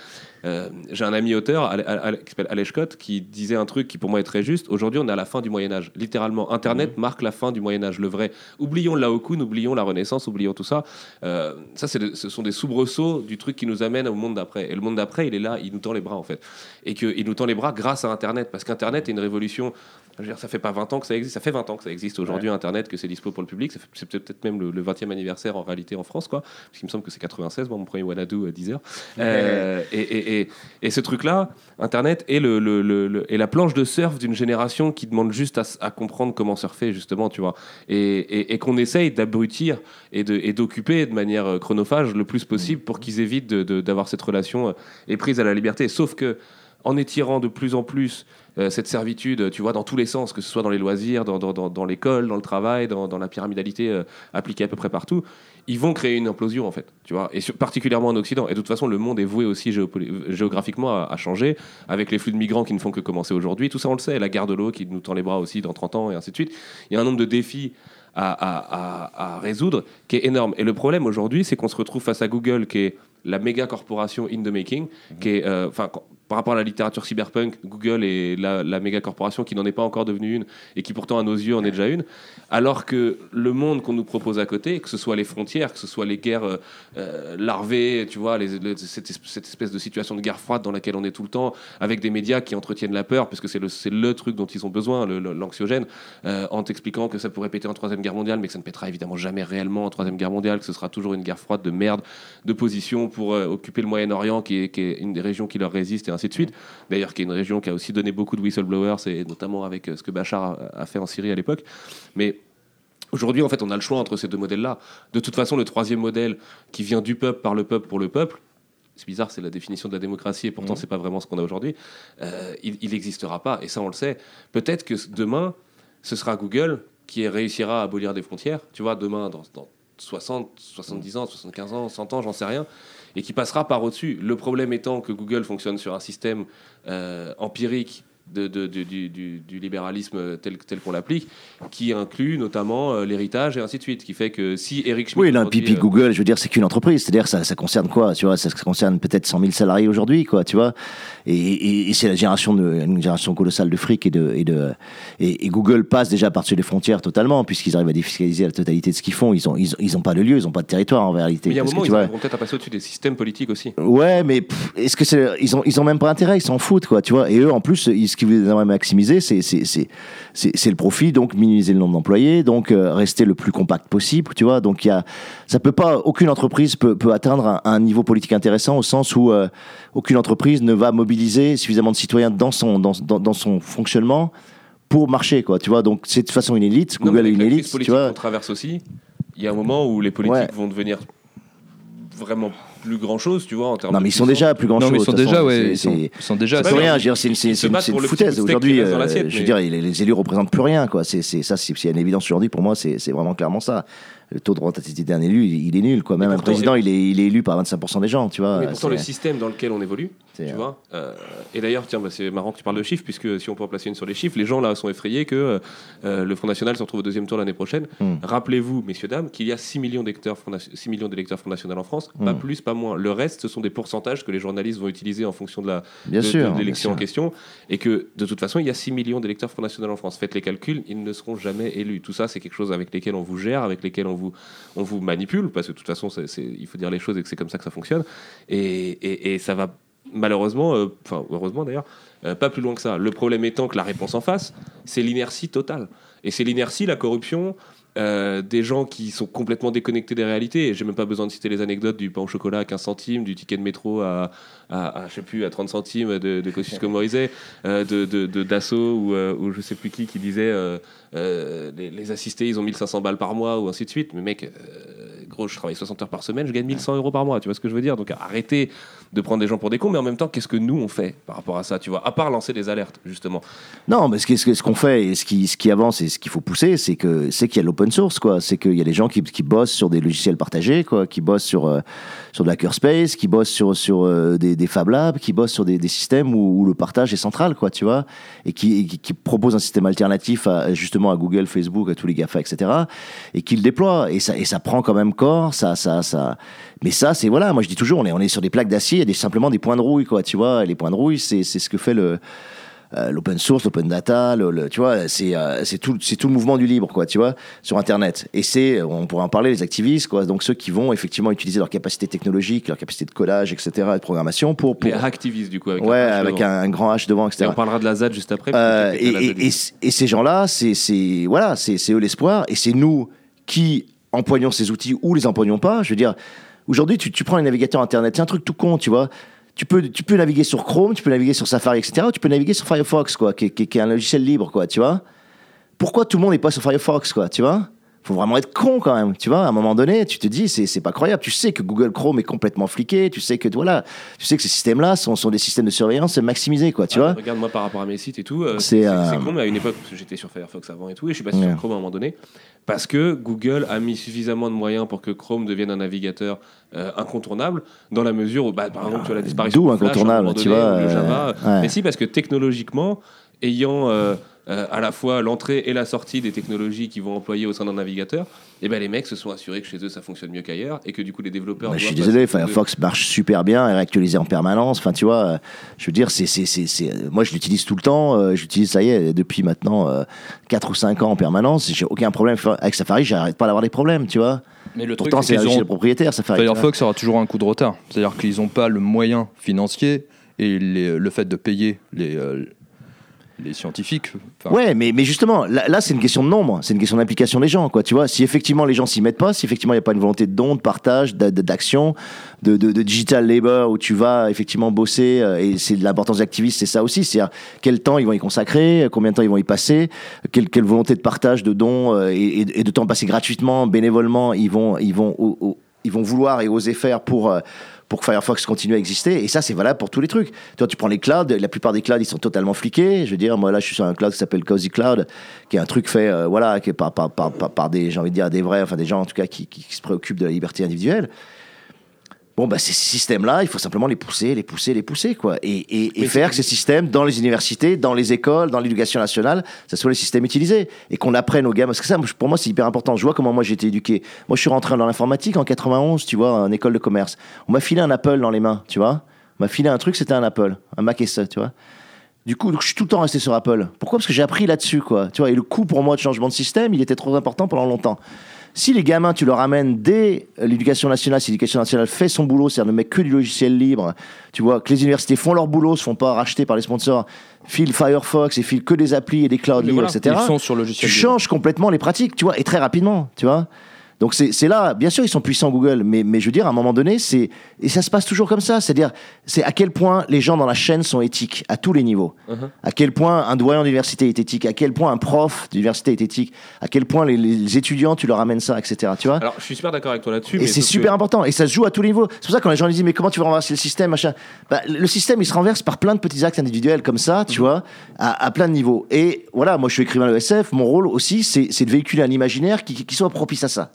j'ai un ami auteur qui s'appelle Alej Scott qui disait un truc qui pour moi est très juste. Aujourd'hui, on est à la fin du Moyen Âge. Littéralement, Internet marque la fin du Moyen Âge, le vrai. Oublions Laocoon, oublions la Renaissance, oublions tout ça. Ça, c'est ce sont des soubresauts du truc qui nous amène au monde d'après. Et le monde d'après, il est là, il nous tend les bras en fait. Et qu'il nous tend les bras grâce à Internet, parce qu'Internet est une révolution. Je veux dire, ça fait pas 20 ans que ça existe, ça fait 20 ans que ça existe aujourd'hui Internet, que c'est dispo pour le public. C'est peut-être même le, le 20e anniversaire en réalité en France, quoi. Parce qu'il me semble que c'est 96, moi, mon premier Wanadu à 10 heures. [LAUGHS] Euh, et, et, et, et ce truc-là, Internet est, le, le, le- le- est la planche de surf d'une génération qui demande juste à, comprendre comment surfer, justement, tu vois. Et, qu'on essaye d'abrutir et de- d'occuper de, manière euh, chronophage le plus possible pour qu'ils évitent de- de- d'avoir cette relation euh, éprise à la liberté. Sauf que en étirant de plus en plus euh, cette servitude, tu vois, dans tous les sens, que ce soit dans les loisirs, dans, dans, dans, dans l'école, dans le travail, dans, la pyramidalité euh, appliquée à peu près partout, ils vont créer une implosion en fait, tu vois, et sur- particulièrement en Occident. Et de toute façon, le monde est voué aussi géographiquement à, à changer, avec les flux de migrants qui ne font que commencer aujourd'hui. Tout ça, on le sait. La guerre de l'eau qui nous tend les bras aussi dans 30 ans et ainsi de suite. Il y a un nombre de défis à, à- à- à résoudre qui est énorme. Et le problème aujourd'hui, c'est qu'on se retrouve face à Google, qui est la méga corporation in the making, qui est, euh, enfin, par rapport à la littérature cyberpunk, Google est la, méga corporation qui n'en est pas encore devenue une et qui pourtant à nos yeux en est déjà une, alors que le monde qu'on nous propose à côté, que ce soit les frontières, que ce soit les guerres euh, euh, larvées, tu vois, cette, es- cette espèce de situation de guerre froide dans laquelle on est tout le temps, avec des médias qui entretiennent la peur, puisque c'est le, le truc dont ils ont besoin, l'anxiogène, euh, en t'expliquant que ça pourrait péter en troisième guerre mondiale, mais que ça ne pètera évidemment jamais réellement en troisième guerre mondiale, que ce sera toujours une guerre froide de merde, de position pour occuper le Moyen-Orient, qui est une des régions qui leur résiste, et ainsi de suite. D'ailleurs, qui est une région qui a aussi donné beaucoup de whistleblowers, et notamment avec euh, ce que Bachar a, fait en Syrie à l'époque. Mais Aujourd'hui, en fait, on a le choix entre ces deux modèles-là. De toute façon, le troisième modèle qui vient du peuple, par le peuple, pour le peuple, c'est bizarre, c'est la définition de la démocratie, et pourtant, c'est pas vraiment ce qu'on a aujourd'hui. euh, il n'existera pas, et ça, on le sait. Peut-être que demain, ce sera Google qui réussira à abolir des frontières. Tu vois, demain, dans, dans 60, 70 ans, 75 ans, 100 ans, j'en sais rien, et qui passera par au-dessus. Le problème étant que Google fonctionne sur un système euh, empirique de, de- de- du, du- du libéralisme tel, tel qu'on l'applique, qui inclut notamment euh, l'héritage et ainsi de suite, qui fait que si Eric Schmidt... Oui, là, puis euh, Google, je veux dire, c'est qu'une entreprise. C'est-à-dire, ça, ça concerne quoi Tu vois, ça, ça concerne peut-être 100 000 salariés aujourd'hui, quoi, tu vois. Et, et- et c'est la génération de, une génération colossale de fric et de, et de, et, et Google passe déjà par-dessus les frontières totalement, puisqu'ils arrivent à défiscaliser la totalité de ce qu'ils font. Ils ont, ils, ont- ils ont pas de lieu, ils ont pas de territoire en réalité. mais il y a un que, moment, tu ils vois, arriveront peut-être à passer au-dessus des systèmes politiques aussi. Ouais, mais est-ce que c'est ils ont ils ont même pas intérêt, ils s'en foutent quoi, tu vois. Et eux en plus, ils- ce qu'ils voudraient maximiser, c'est le profit, donc minimiser le nombre d'employés, donc euh, rester le plus compact possible, tu vois. Donc il y a ça peut pas aucune entreprise peut peut atteindre un, un niveau politique intéressant au sens où euh, aucune entreprise ne va mobiliser suffisamment de citoyens dans son dans dans, dans son fonctionnement pour marcher quoi, tu vois. Donc c'est de toute façon une élite, Non, Google est une la élite, tu politique vois. qu'on traverse aussi, il y a un moment où les politiques Ouais. vont devenir vraiment plus grand-chose, tu vois, en termes Non mais ils sont déjà plus grand Non, chose. mais ils sont déjà, ouais, c'est- ils sont, c'est- ils sont déjà. C'est rien, bien. je veux dire, c'est une, foutaise. Aujourd'hui, euh, je veux dire, les, les élus représentent plus rien, quoi. C'est, c'est, ça, c'est, c'est une évidence aujourd'hui. Pour moi, c'est, c'est vraiment clairement ça. Le taux de représentativité d'un élu, il, est nul, quoi. Même un pourtant, président, il est, il est élu par 25% des gens, tu vois. Mais pourtant, le système dans lequel on évolue, tu vois. euh, et d'ailleurs, tiens, bah, c'est marrant que tu parles de chiffres, puisque si on peut en placer une sur les chiffres, les gens là sont effrayés que euh, euh, le Front National se retrouve au deuxième tour l'année prochaine. Hmm. Rappelez-vous, messieurs, dames, qu'il y a 6 millions d'électeurs Front, Nation- 6 millions d'électeurs Front National en France, pas Hmm. plus, pas moins. Le reste, ce sont des pourcentages que les journalistes vont utiliser en fonction de l'élection en question, et que de toute façon, il y a 6 millions d'électeurs Front National en France. Faites les calculs, ils ne seront jamais élus. Tout ça, c'est quelque chose avec lesquels on vous gère, avec lesquels on vous, on vous manipule, parce que de toute façon, il faut dire les choses et que c'est comme ça que ça fonctionne. Et ça va malheureusement, euh, enfin heureusement d'ailleurs, euh, pas plus loin que ça. Le problème étant que la réponse en face, c'est l'inertie totale. Et c'est l'inertie, la corruption, euh, des gens qui sont complètement déconnectés des réalités. Et j'ai même pas besoin de citer les anecdotes du pain au chocolat à 15 centimes, du ticket de métro à, à, à, je sais plus, à 30 centimes de, de Kosciusko Morizet, euh, de, de, de Dassault ou, euh, ou je sais plus qui qui disait euh, les, les assistés ils ont 1500 balles par mois ou ainsi de suite. Mais mec, gros, je travaille 60 heures par semaine, je gagne 1100 euros par mois. Tu vois ce que je veux dire? Donc arrêtez de prendre des gens pour des cons, mais en même temps, qu'est-ce que nous on fait par rapport à ça Tu vois, à part lancer des alertes justement. Non, mais ce qu'on fait et ce qui, ce qui avance et ce qu'il faut pousser, c'est que c'est qu'il y a l'open source, quoi. C'est qu'il y a des gens qui, qui bossent sur des logiciels partagés, quoi, qui bossent sur euh, sur de qui bossent sur sur euh, des, des Fab Labs, qui bossent sur des, systèmes où, le partage est central, quoi, tu vois, et qui proposent un système alternatif à, justement à Google, Facebook, à tous les Gafa, etc. Et qui le déploient et ça et ça prend quand même corps, ça ça ça. Mais ça, c'est voilà, moi je dis toujours, on est on est sur des plaques d'acier, il y a des, simplement des points de rouille, quoi, tu vois. Et les points de rouille, c'est ce que fait le euh, l'open source, l'open data, le, le- tu vois, c'est euh, tout, c'est tout le mouvement du libre, quoi, tu vois, sur Internet. Et c'est, on pourrait en parler, les activistes, quoi, donc ceux qui vont effectivement utiliser leur capacité technologique, leur capacité de codage, etc., et de programmation pour, pour Les hacktivistes du coup. Avec un ouais, H avec un, un grand H devant, Et etc. on parlera de la ZAD juste après. Euh, et, et- et- et ces gens-là, c'est c'est- voilà, c'est c'est eux l'espoir, et c'est nous qui employons ces outils ou les employons pas. Je veux dire, aujourd'hui, tu, prends les navigateurs internet, c'est un truc tout con, tu vois. Tu peux, tu peux naviguer sur Chrome, tu peux naviguer sur Safari, etc. Tu peux naviguer sur Firefox, quoi, qui, qui est un logiciel libre, quoi, tu vois. Pourquoi tout le monde n'est pas sur Firefox, quoi, tu vois faut vraiment être con quand même, tu vois. À un moment donné, tu te dis, c'est pas croyable. Tu sais que Google Chrome est complètement fliqué. Tu sais que voilà, tu sais que ces systèmes-là sont, sont des systèmes de surveillance maximisés, quoi, tu Ah, vois. Regarde moi par rapport à mes sites et tout. euh, C'est, euh, con, mais à une époque, j'étais sur Firefox avant et tout, et je suis passé Ouais. sur Chrome à un moment donné, parce que Google a mis suffisamment de moyens pour que Chrome devienne un navigateur euh, incontournable, dans la mesure où, bah, par exemple, tu vois la disparition D'où Flash, incontournable, tu vois, euh, Java. ouais. Mais si, parce que technologiquement, ayant euh, euh, à la fois l'entrée et la sortie des technologies qu'ils vont employer au sein d'un navigateur, et ben les mecs se sont assurés que chez eux ça fonctionne mieux qu'ailleurs, et que du coup les développeurs. Bah, je suis désolé, de- Firefox marche super bien, est réactualisé en permanence. Enfin, tu vois, euh, je veux dire, c'est, c'est, c'est, c'est- moi je l'utilise tout le temps. euh, j'utilise, ça y est, depuis maintenant euh, 4 ou 5 ans en permanence. J'ai aucun problème avec Safari, j'arrête pas d'avoir des problèmes, tu vois. Mais le truc, Pourtant, c'est ont propriétaire, Safari. Firefox aura toujours un coup de retard. C'est-à-dire qu'ils n'ont pas le moyen financier et les- le fait de payer les, euh, les scientifiques. enfin, Ouais, mais, mais justement, là, c'est une question de nombre, c'est une question d'implication des gens, quoi. Tu vois, si effectivement les gens s'y mettent pas, si effectivement il n'y a pas une volonté de don, de partage, d'a- d'action, de, digital labor où tu vas effectivement bosser, euh, et c'est de l'importance d'activiste, c'est ça aussi, c'est-à-dire quel temps ils vont y consacrer, combien de temps ils vont y passer, quelle, quelle volonté de partage, de don euh, et, de temps passé gratuitement, bénévolement, ils vont, ils vont, ils vont vouloir et oser faire pour. Pour que Firefox continue à exister. Et ça, c'est valable pour tous les trucs. Tu vois, tu prends les clouds, la plupart des clouds, ils sont totalement fliqués. Je veux dire, moi, là, je suis sur un cloud qui s'appelle Cozy Cloud, qui est un truc fait, euh, voilà, qui est par, des, j'ai envie de dire, des vrais, enfin, des gens, en tout cas, qui se préoccupent de la liberté individuelle. Bon, bah, ces systèmes-là, il faut simplement les pousser, les pousser, les pousser, quoi. Et, et, et Mais faire que ces systèmes, dans les universités, dans les écoles, dans l'éducation nationale, ça soit les systèmes utilisés. Et qu'on apprenne aux gamins. Parce que ça, pour moi, c'est hyper important. Je vois comment moi j'ai été éduqué. Moi, je suis rentré dans l'informatique en 91, tu vois, en école de commerce. On m'a filé un Apple dans les mains, tu vois. On m'a filé un truc, c'était un Apple, un Mac SE, tu vois. Du coup, je suis tout le temps resté sur Apple. Pourquoi? Parce que j'ai appris là-dessus, quoi. Tu vois, et le coût pour moi de changement de système, il était trop important pendant longtemps. Si les gamins, tu leur amènes dès l'éducation nationale, si l'éducation nationale fait son boulot, c'est-à-dire ne met que du logiciel libre, tu vois, que les universités font leur boulot, se font pas racheter par les sponsors, filent Firefox et filent que des applis et des clouds libres, voilà, etc. Ils sont sur le Tu logiciel. libre. changes complètement les pratiques, tu vois, et très rapidement, tu vois. Donc c'est là, bien sûr, ils sont puissants Google, mais, mais je veux dire, à un moment donné, c'est et ça se passe toujours comme ça. C'est-à-dire, c'est à quel point les gens dans la chaîne sont éthiques à tous les niveaux. Uh-huh. À quel point un doyen d'université est éthique. À quel point un prof d'université est éthique. À quel point les, les étudiants, tu leur amènes ça, etc. Tu vois. Alors, je suis super d'accord avec toi là-dessus. Et c'est super que- important. Et ça se joue à tous les niveaux. C'est pour ça que quand les gens disent mais comment tu vas renverser le système, machin. Bah, le système il se renverse par plein de petits actes individuels comme ça, tu vois, à, à plein de niveaux. Et voilà, moi je suis écrivain de SF. Mon rôle aussi, c'est de véhiculer un imaginaire qui, qui soit propice à ça,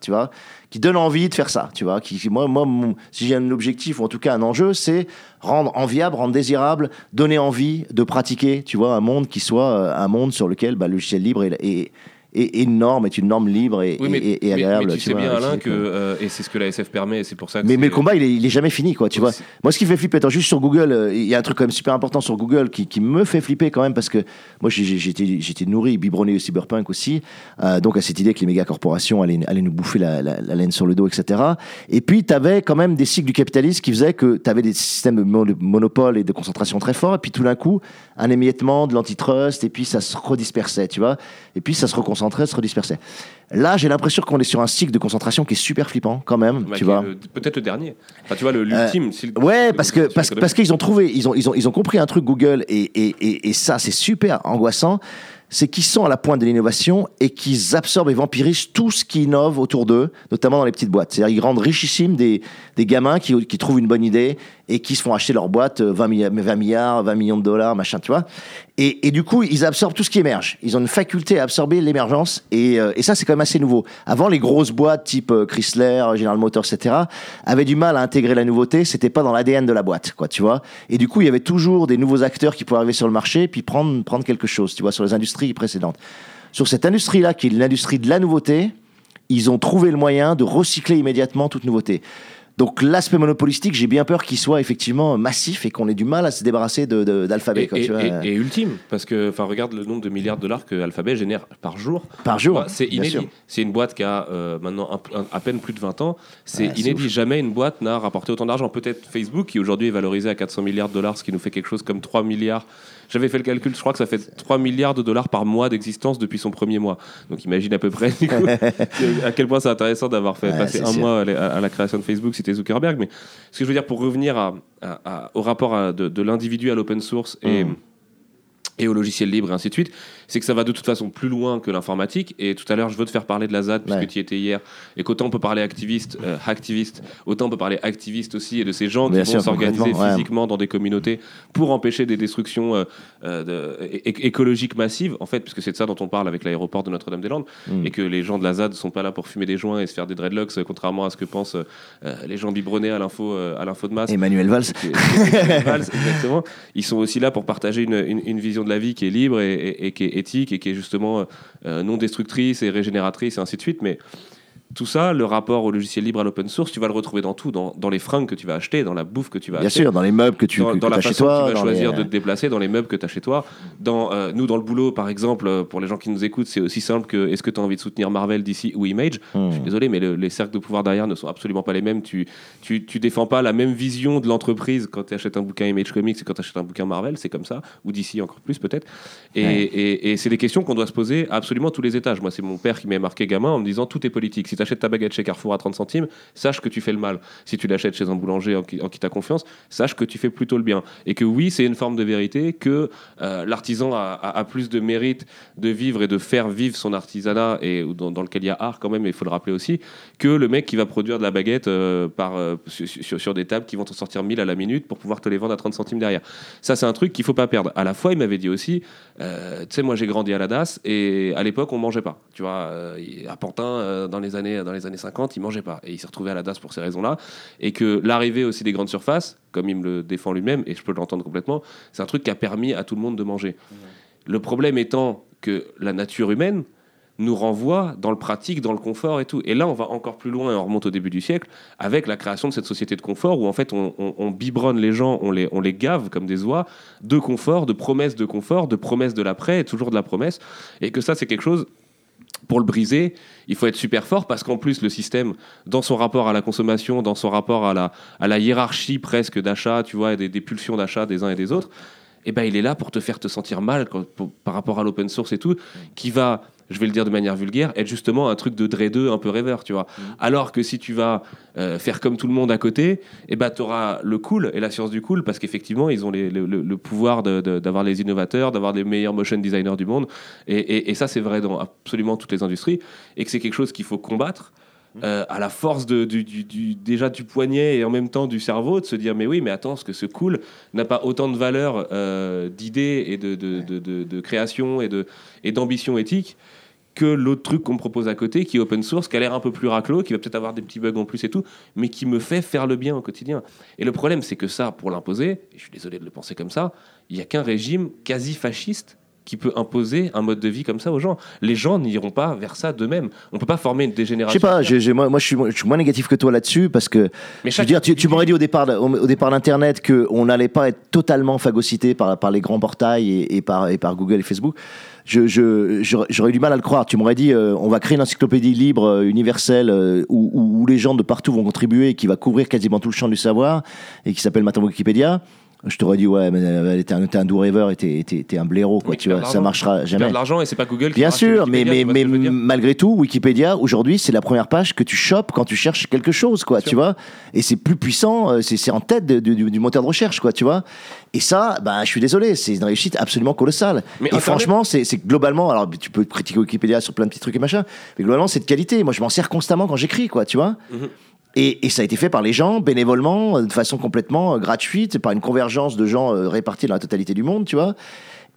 qui donne envie de faire ça, tu vois. Qui, moi, moi, si j'ai un objectif ou en tout cas un enjeu, c'est rendre enviable, rendre désirable, donner envie de pratiquer, tu vois, un monde qui soit euh, un monde sur lequel bah, le logiciel libre est, est, est, est une norme, est une norme libre et, Oui, mais, et- et mais- agréable. mais tu, sais vois, bien, Alain, que, euh, et c'est ce que la SF permet, et c'est pour ça que mais, mais le combat, il est, il est jamais fini, quoi, tu vois. Moi, ce qui fait flipper, attends, juste sur Google, euh, il y a un truc quand même super important sur Google qui, qui me fait flipper quand même parce que moi, été nourri, biberonné au cyberpunk aussi, euh, donc à cette idée que les méga corporations allaient, allaient nous bouffer la, la- la laine sur le dos, etc. Et puis, tu avais quand même des cycles du capitalisme qui faisaient que tu avais des systèmes de mon- monopole et de concentration très forts, et puis tout d'un coup, un émiettement de l'antitrust, et puis ça se redispersait, tu vois. Et puis ça se se redispersait. Là, j'ai l'impression qu'on est sur un cycle de concentration qui est super flippant quand même, bah, tu vois. Peut-être le dernier. Enfin, tu vois, l'ultime. le- Ouais, parce que parce, parce qu'ils ont trouvé, ils ont, ils ont, ils ont compris un truc Google et, et, et, et ça c'est super angoissant, c'est qu'ils sont à la pointe de l'innovation et qu'ils absorbent et vampirisent tout ce qui innove autour d'eux, notamment dans les petites boîtes. C'est-à-dire ils rendent richissimes des, des gamins qui, qui trouvent une bonne idée et qui se font acheter leur boîte euh, 20 milliards, 20 milliards, 20 millions de dollars, machin, tu vois. Et, du coup, ils absorbent tout ce qui émerge. Ils ont une faculté à absorber l'émergence et, euh, ça c'est quand même assez nouveau. Avant, les grosses boîtes type euh, Chrysler, General Motors, etc., avaient du mal à intégrer la nouveauté. C'était pas dans l'ADN de la boîte, quoi, tu vois. Et du coup, il y avait toujours des nouveaux acteurs qui pouvaient arriver sur le marché puis prendre quelque chose, tu vois, sur les industries précédentes. Sur cette industrie-là, qui est l'industrie de la nouveauté, ils ont trouvé le moyen de recycler immédiatement toute nouveauté. Donc l'aspect monopolistique, j'ai bien peur qu'il soit effectivement massif et qu'on ait du mal à se débarrasser de- de- d'Alphabet. Et, quoi, et- tu vois. et- et ultime, parce que regarde le nombre de milliards de dollars que Alphabet génère par jour. Par jour, Bah, c'est inédit. C'est une boîte qui a euh, maintenant un- un- à peine plus de 20 ans. C'est Ouais, c'est inédit. Jamais une boîte n'a rapporté autant d'argent. Peut-être Facebook, qui aujourd'hui est valorisé à 400 milliards de dollars, ce qui nous fait quelque chose comme 3 milliards. J'avais fait le calcul, je crois que ça fait 3 milliards de dollars par mois d'existence depuis son premier mois. Donc imagine à peu près du coup, [LAUGHS] à quel point c'est intéressant d'avoir fait Ouais, passer un sûr. mois à la, création de Facebook, c'était Zuckerberg. Mais ce que je veux dire, pour revenir à- à- à- au rapport de, de l'individu à l'open source et Mm. et au logiciel libre et ainsi de suite, c'est que ça va de toute façon plus loin que l'informatique. Et tout à l'heure, je veux te faire parler de la ZAD, puisque Ouais. tu y étais hier, et qu'autant on peut parler activiste, euh, hacktiviste, autant on peut parler activiste aussi, et de ces gens Bien qui sûr, vont s'organiser ouais. physiquement dans des communautés pour empêcher des destructions euh, euh, de- écologiques massives, en fait, puisque c'est de ça dont on parle avec l'aéroport de Notre-Dame-des-Landes, Mm. et que les gens de la ZAD sont pas là pour fumer des joints et se faire des dreadlocks, euh, contrairement à ce que pensent les gens biberonnés à l'info à l'info de masse. Emmanuel Valls. Est- Valls, exactement. Ils sont aussi là pour partager une, une- une vision de la vie qui est libre et, et- et qui est et qui est justement euh, non destructrice et régénératrice et ainsi de suite. Mais tout ça, le rapport au logiciel libre à l'open source, tu vas le retrouver dans tout, dans, dans les fringues que tu vas acheter, dans la bouffe que tu vas Bien acheter. sûr, dans les meubles que tu dans, que, dans que la t'as chez façon toi. que tu vas choisir les- de te déplacer, dans les meubles que tu as chez toi. Dans, euh, nous, dans le boulot, par exemple, euh, pour les gens qui nous écoutent, c'est aussi simple que est-ce que tu as envie de soutenir Marvel, DC ou Image? Hmm. je suis désolé, mais le- les cercles de pouvoir derrière ne sont absolument pas les mêmes. Tu, tu, tu défends pas la même vision de l'entreprise quand tu achètes un bouquin Image Comics et quand tu achètes un bouquin Marvel, c'est comme ça, ou d'ici encore plus peut-être. Et, Ouais. et- et c'est des questions qu'on doit se poser à absolument tous les étages. Moi, c'est mon père qui m'a marqué gamin en me disant tout est politique. Si tu achètes ta baguette chez Carrefour à 30 centimes, sache que tu fais le mal. Si tu l'achètes chez un boulanger en qui, en qui tu as confiance, sache que tu fais plutôt le bien. Et que oui, c'est une forme de vérité, que euh, l'artisan a, plus de mérite de vivre et de faire vivre son artisanat, et dans, lequel il y a art quand même, il faut le rappeler aussi, que le mec qui va produire de la baguette euh, euh, sur, des tables qui vont t'en sortir 1000 à la minute pour pouvoir te les vendre à 30 centimes derrière. Ça, c'est un truc qu'il faut pas perdre. À la fois, il m'avait dit aussi, tu sais, moi j'ai grandi à la DAS et à l'époque, on mangeait pas. Tu vois, à Pantin, dans, les années, dans les années 50, il mangeait pas. Et il s'est retrouvé à la DAS pour ces raisons-là. Et que l'arrivée aussi des grandes surfaces, comme il me le défend lui-même, et je peux l'entendre complètement, c'est un truc qui a permis à tout le monde de manger. Le problème étant que la nature humaine nous renvoie dans le pratique, dans le confort et tout. Et là, on va encore plus loin et on remonte au début du siècle avec la création de cette société de confort où en fait on, on- on biberonne les gens, on les, on les gave comme des oies de confort, de promesses de confort, de promesses de l'après et toujours de la promesse. Et que ça, c'est quelque chose. Pour le briser, il faut être super fort parce qu'en plus, le système, dans son rapport à la consommation, dans son rapport à la, à la hiérarchie presque d'achat, tu vois, des, des pulsions d'achat des uns et des autres, eh ben, il est là pour te faire te sentir mal par rapport à l'open source et tout, qui va, je vais le dire de manière vulgaire, être justement un truc de dreadeux un peu rêveur, tu vois. Alors que si tu vas euh, faire comme tout le monde à côté, eh ben, tu auras le cool et la science du cool, parce qu'effectivement, ils ont les- le, le- le pouvoir d'avoir les innovateurs, d'avoir les meilleurs motion designers du monde. Et, et- et ça, c'est vrai dans absolument toutes les industries, et que c'est quelque chose qu'il faut combattre. euh, à la force de, du, du- du- déjà du poignet et en même temps du cerveau, de se dire mais oui, mais attends, ce que ce cool n'a pas autant de valeur euh, d'idées et de, création et d'ambition éthique que l'autre truc qu'on me propose à côté, qui est open source, qui a l'air un peu plus raclo, qui va peut-être avoir des petits bugs en plus et tout, mais qui me fait faire le bien au quotidien. Et le problème, c'est que ça, pour l'imposer, et je suis désolé de le penser comme ça, il n'y a qu'un régime quasi fasciste qui peut imposer un mode de vie comme ça aux gens. Les gens n'iront pas vers ça d'eux-mêmes. On peut pas former une Je dégénération. sais pas, j'ai- j'ai- moi, moi, je, suis, je suis moins négatif que toi là-dessus parce que Mais je veux dire, tu, m'aurais dit au départ, au, départ d'Internet qu'on n'allait pas être totalement phagocyté par, par les grands portails et, et par, et par Google et Facebook. Je, je- j'aurais j'aurais eu du mal à le croire. Tu m'aurais dit, euh, on va créer une encyclopédie libre, euh, universelle, euh, où, où- où les gens de partout vont contribuer et qui va couvrir quasiment tout le champ du savoir et qui s'appelle maintenant Wikipédia. Je t'aurais dit, ouais, mais t'es un, un doux rêveur et t'es, un blaireau, quoi, Mais tu vois. Ça marchera jamais. de l'argent et c'est pas Google qui Bien sûr, mais, malgré tout, Wikipédia, aujourd'hui, c'est la première page que tu chopes quand tu cherches quelque chose, quoi, tu vois. Et c'est plus puissant, euh, c'est en tête de- du, du moteur de recherche, quoi, tu vois. Et ça, ben, je suis désolé, c'est une réussite absolument colossale. Mais et Internet- franchement, c'est c'est globalement, alors tu peux critiquer Wikipédia sur plein de petits trucs et machin, mais globalement, c'est de qualité. Moi, je m'en sers constamment quand j'écris, quoi, tu vois. Mhm. Et, ça a été fait par les gens, bénévolement, euh, de façon complètement euh, gratuite, par une convergence de gens euh, répartis dans la totalité du monde, tu vois.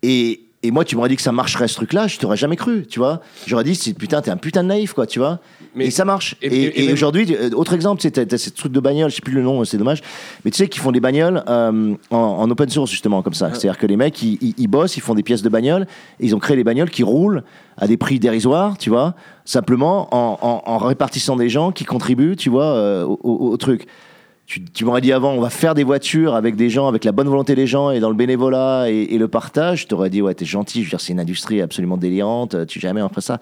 Et, et moi, tu m'aurais dit que ça marcherait ce truc-là, je t'aurais jamais cru, tu vois. J'aurais dit, putain, t'es un putain de naïf, quoi, tu vois. Mais- et ça marche. et- Et, et- et et même- aujourd'hui, euh, autre exemple, c'est ces trucs de bagnole, je sais plus le nom, c'est dommage, mais tu sais qu'ils font des bagnoles euh, en, en open source justement comme ça. C'est-à-dire que les mecs, ils, ils- ils bossent, ils font des pièces de bagnole, et ils ont créé des bagnoles qui roulent à des prix dérisoires, tu vois, simplement en, en- en répartissant des gens qui contribuent, tu vois, euh, au, au- au truc. Tu, tu m'aurais dit avant, on va faire des voitures avec des gens, avec la bonne volonté des gens et dans le bénévolat et, et le partage. Je t'aurais dit, ouais, t'es gentil. Je veux dire, c'est une industrie absolument délirante. Tu jamais après ça.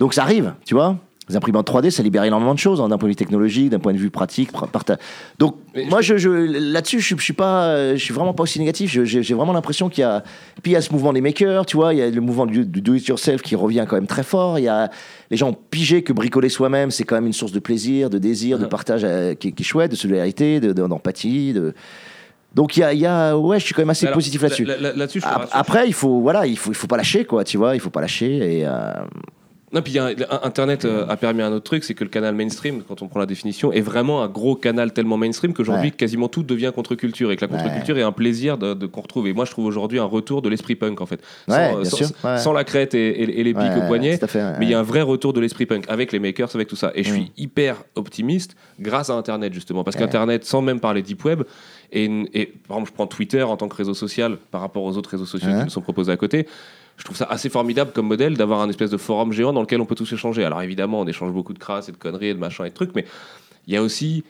Donc ça arrive, tu vois. Les imprimantes 3D, ça libère énormément de choses, hein, d'un point de vue technologique, d'un point de vue pratique. parta- Donc, Mais moi, je, je- là-dessus, je, je suis pas, je suis vraiment pas aussi négatif. J'ai vraiment l'impression qu'il y a. Puis il y a ce mouvement des makers, tu vois. Il y a le mouvement du, du do-it-yourself qui revient quand même très fort. Il y a les gens ont pigé que bricoler soi-même, c'est quand même une source de plaisir, de désir, de Ouais. partage euh, qui, est- qui est chouette, de solidarité, de- de- d'empathie. De, Donc il y a, il y a, ouais, je suis quand même assez Alors, positif là-dessus. là- là-. Après, il faut, voilà, il faut, il faut pas lâcher, quoi, tu vois, il faut pas lâcher. Et, euh, Non, puis y a Internet euh, a permis un autre truc, c'est que le canal mainstream, quand on prend la définition, est vraiment un gros canal tellement mainstream qu'aujourd'hui, Ouais. quasiment tout devient contre-culture et que la contre-culture est un plaisir de, de- qu'on retrouve. Et moi, je trouve aujourd'hui un retour de l'esprit punk, en fait. Ouais, sans, la crête et, et- et les pics au poignet. fait, Mais il y a un vrai retour de l'esprit punk avec les makers, avec tout ça. Et je Mm. suis hyper optimiste grâce à Internet, justement. Parce qu'Internet, sans même parler deep web, et, et par exemple, je prends Twitter en tant que réseau social par rapport aux autres réseaux sociaux qui nous sont proposés à côté. Je trouve ça assez formidable comme modèle d'avoir un espèce de forum géant dans lequel on peut tous échanger. Alors évidemment, on échange beaucoup de crasses et de conneries et de machins et de trucs, mais il y a aussi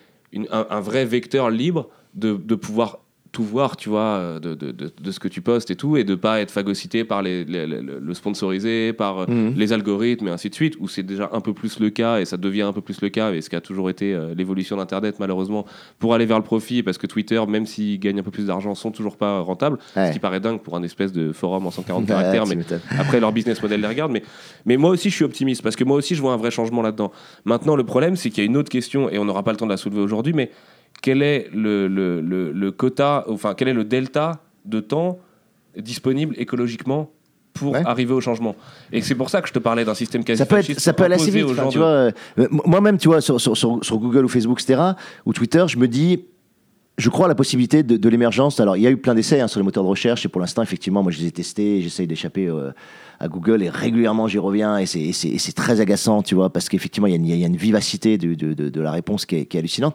un vrai vecteur libre de, de pouvoir tout voir, tu vois, euh, de, de, de- de ce que tu postes et tout, et de pas être phagocyté par les, les- les- le sponsorisé, par euh, Mhm. les algorithmes et ainsi de suite, où c'est déjà un peu plus le cas, et ça devient un peu plus le cas, et ce qui a toujours été euh, l'évolution d'Internet, malheureusement, pour aller vers le profit, parce que Twitter, même s'ils gagnent un peu plus d'argent, sont toujours pas rentables, Ouais. ce qui paraît dingue pour un espèce de forum en 140 [LAUGHS] Ouais, caractères, mais après leur business model les regarde. Mais, mais moi aussi, je suis optimiste, parce que moi aussi, je vois un vrai changement là-dedans. Maintenant, le problème, c'est qu'il y a une autre question, et on n'aura pas le temps de la soulever aujourd'hui, mais quel est le, le, le, le quota, enfin, quel est le delta de temps disponible écologiquement pour Ouais. arriver au changement Et c'est pour ça que je te parlais d'un système quasi ça peut, être, ça peut aller assez vite. enfin, gens tu de- vois, euh, moi-même, tu vois, sur, sur, sur, Google ou Facebook, etc., ou Twitter, je me dis, je crois à la possibilité de, de l'émergence. Alors, il y a eu plein d'essais hein, sur les moteurs de recherche, et pour l'instant, effectivement, moi, je les ai testés, j'essaye d'échapper euh, à Google, et régulièrement, j'y reviens, et c'est- très agaçant, tu vois, parce qu'effectivement, il y, a une- il y a une vivacité de, de, de, de la réponse qui est, qui est hallucinante.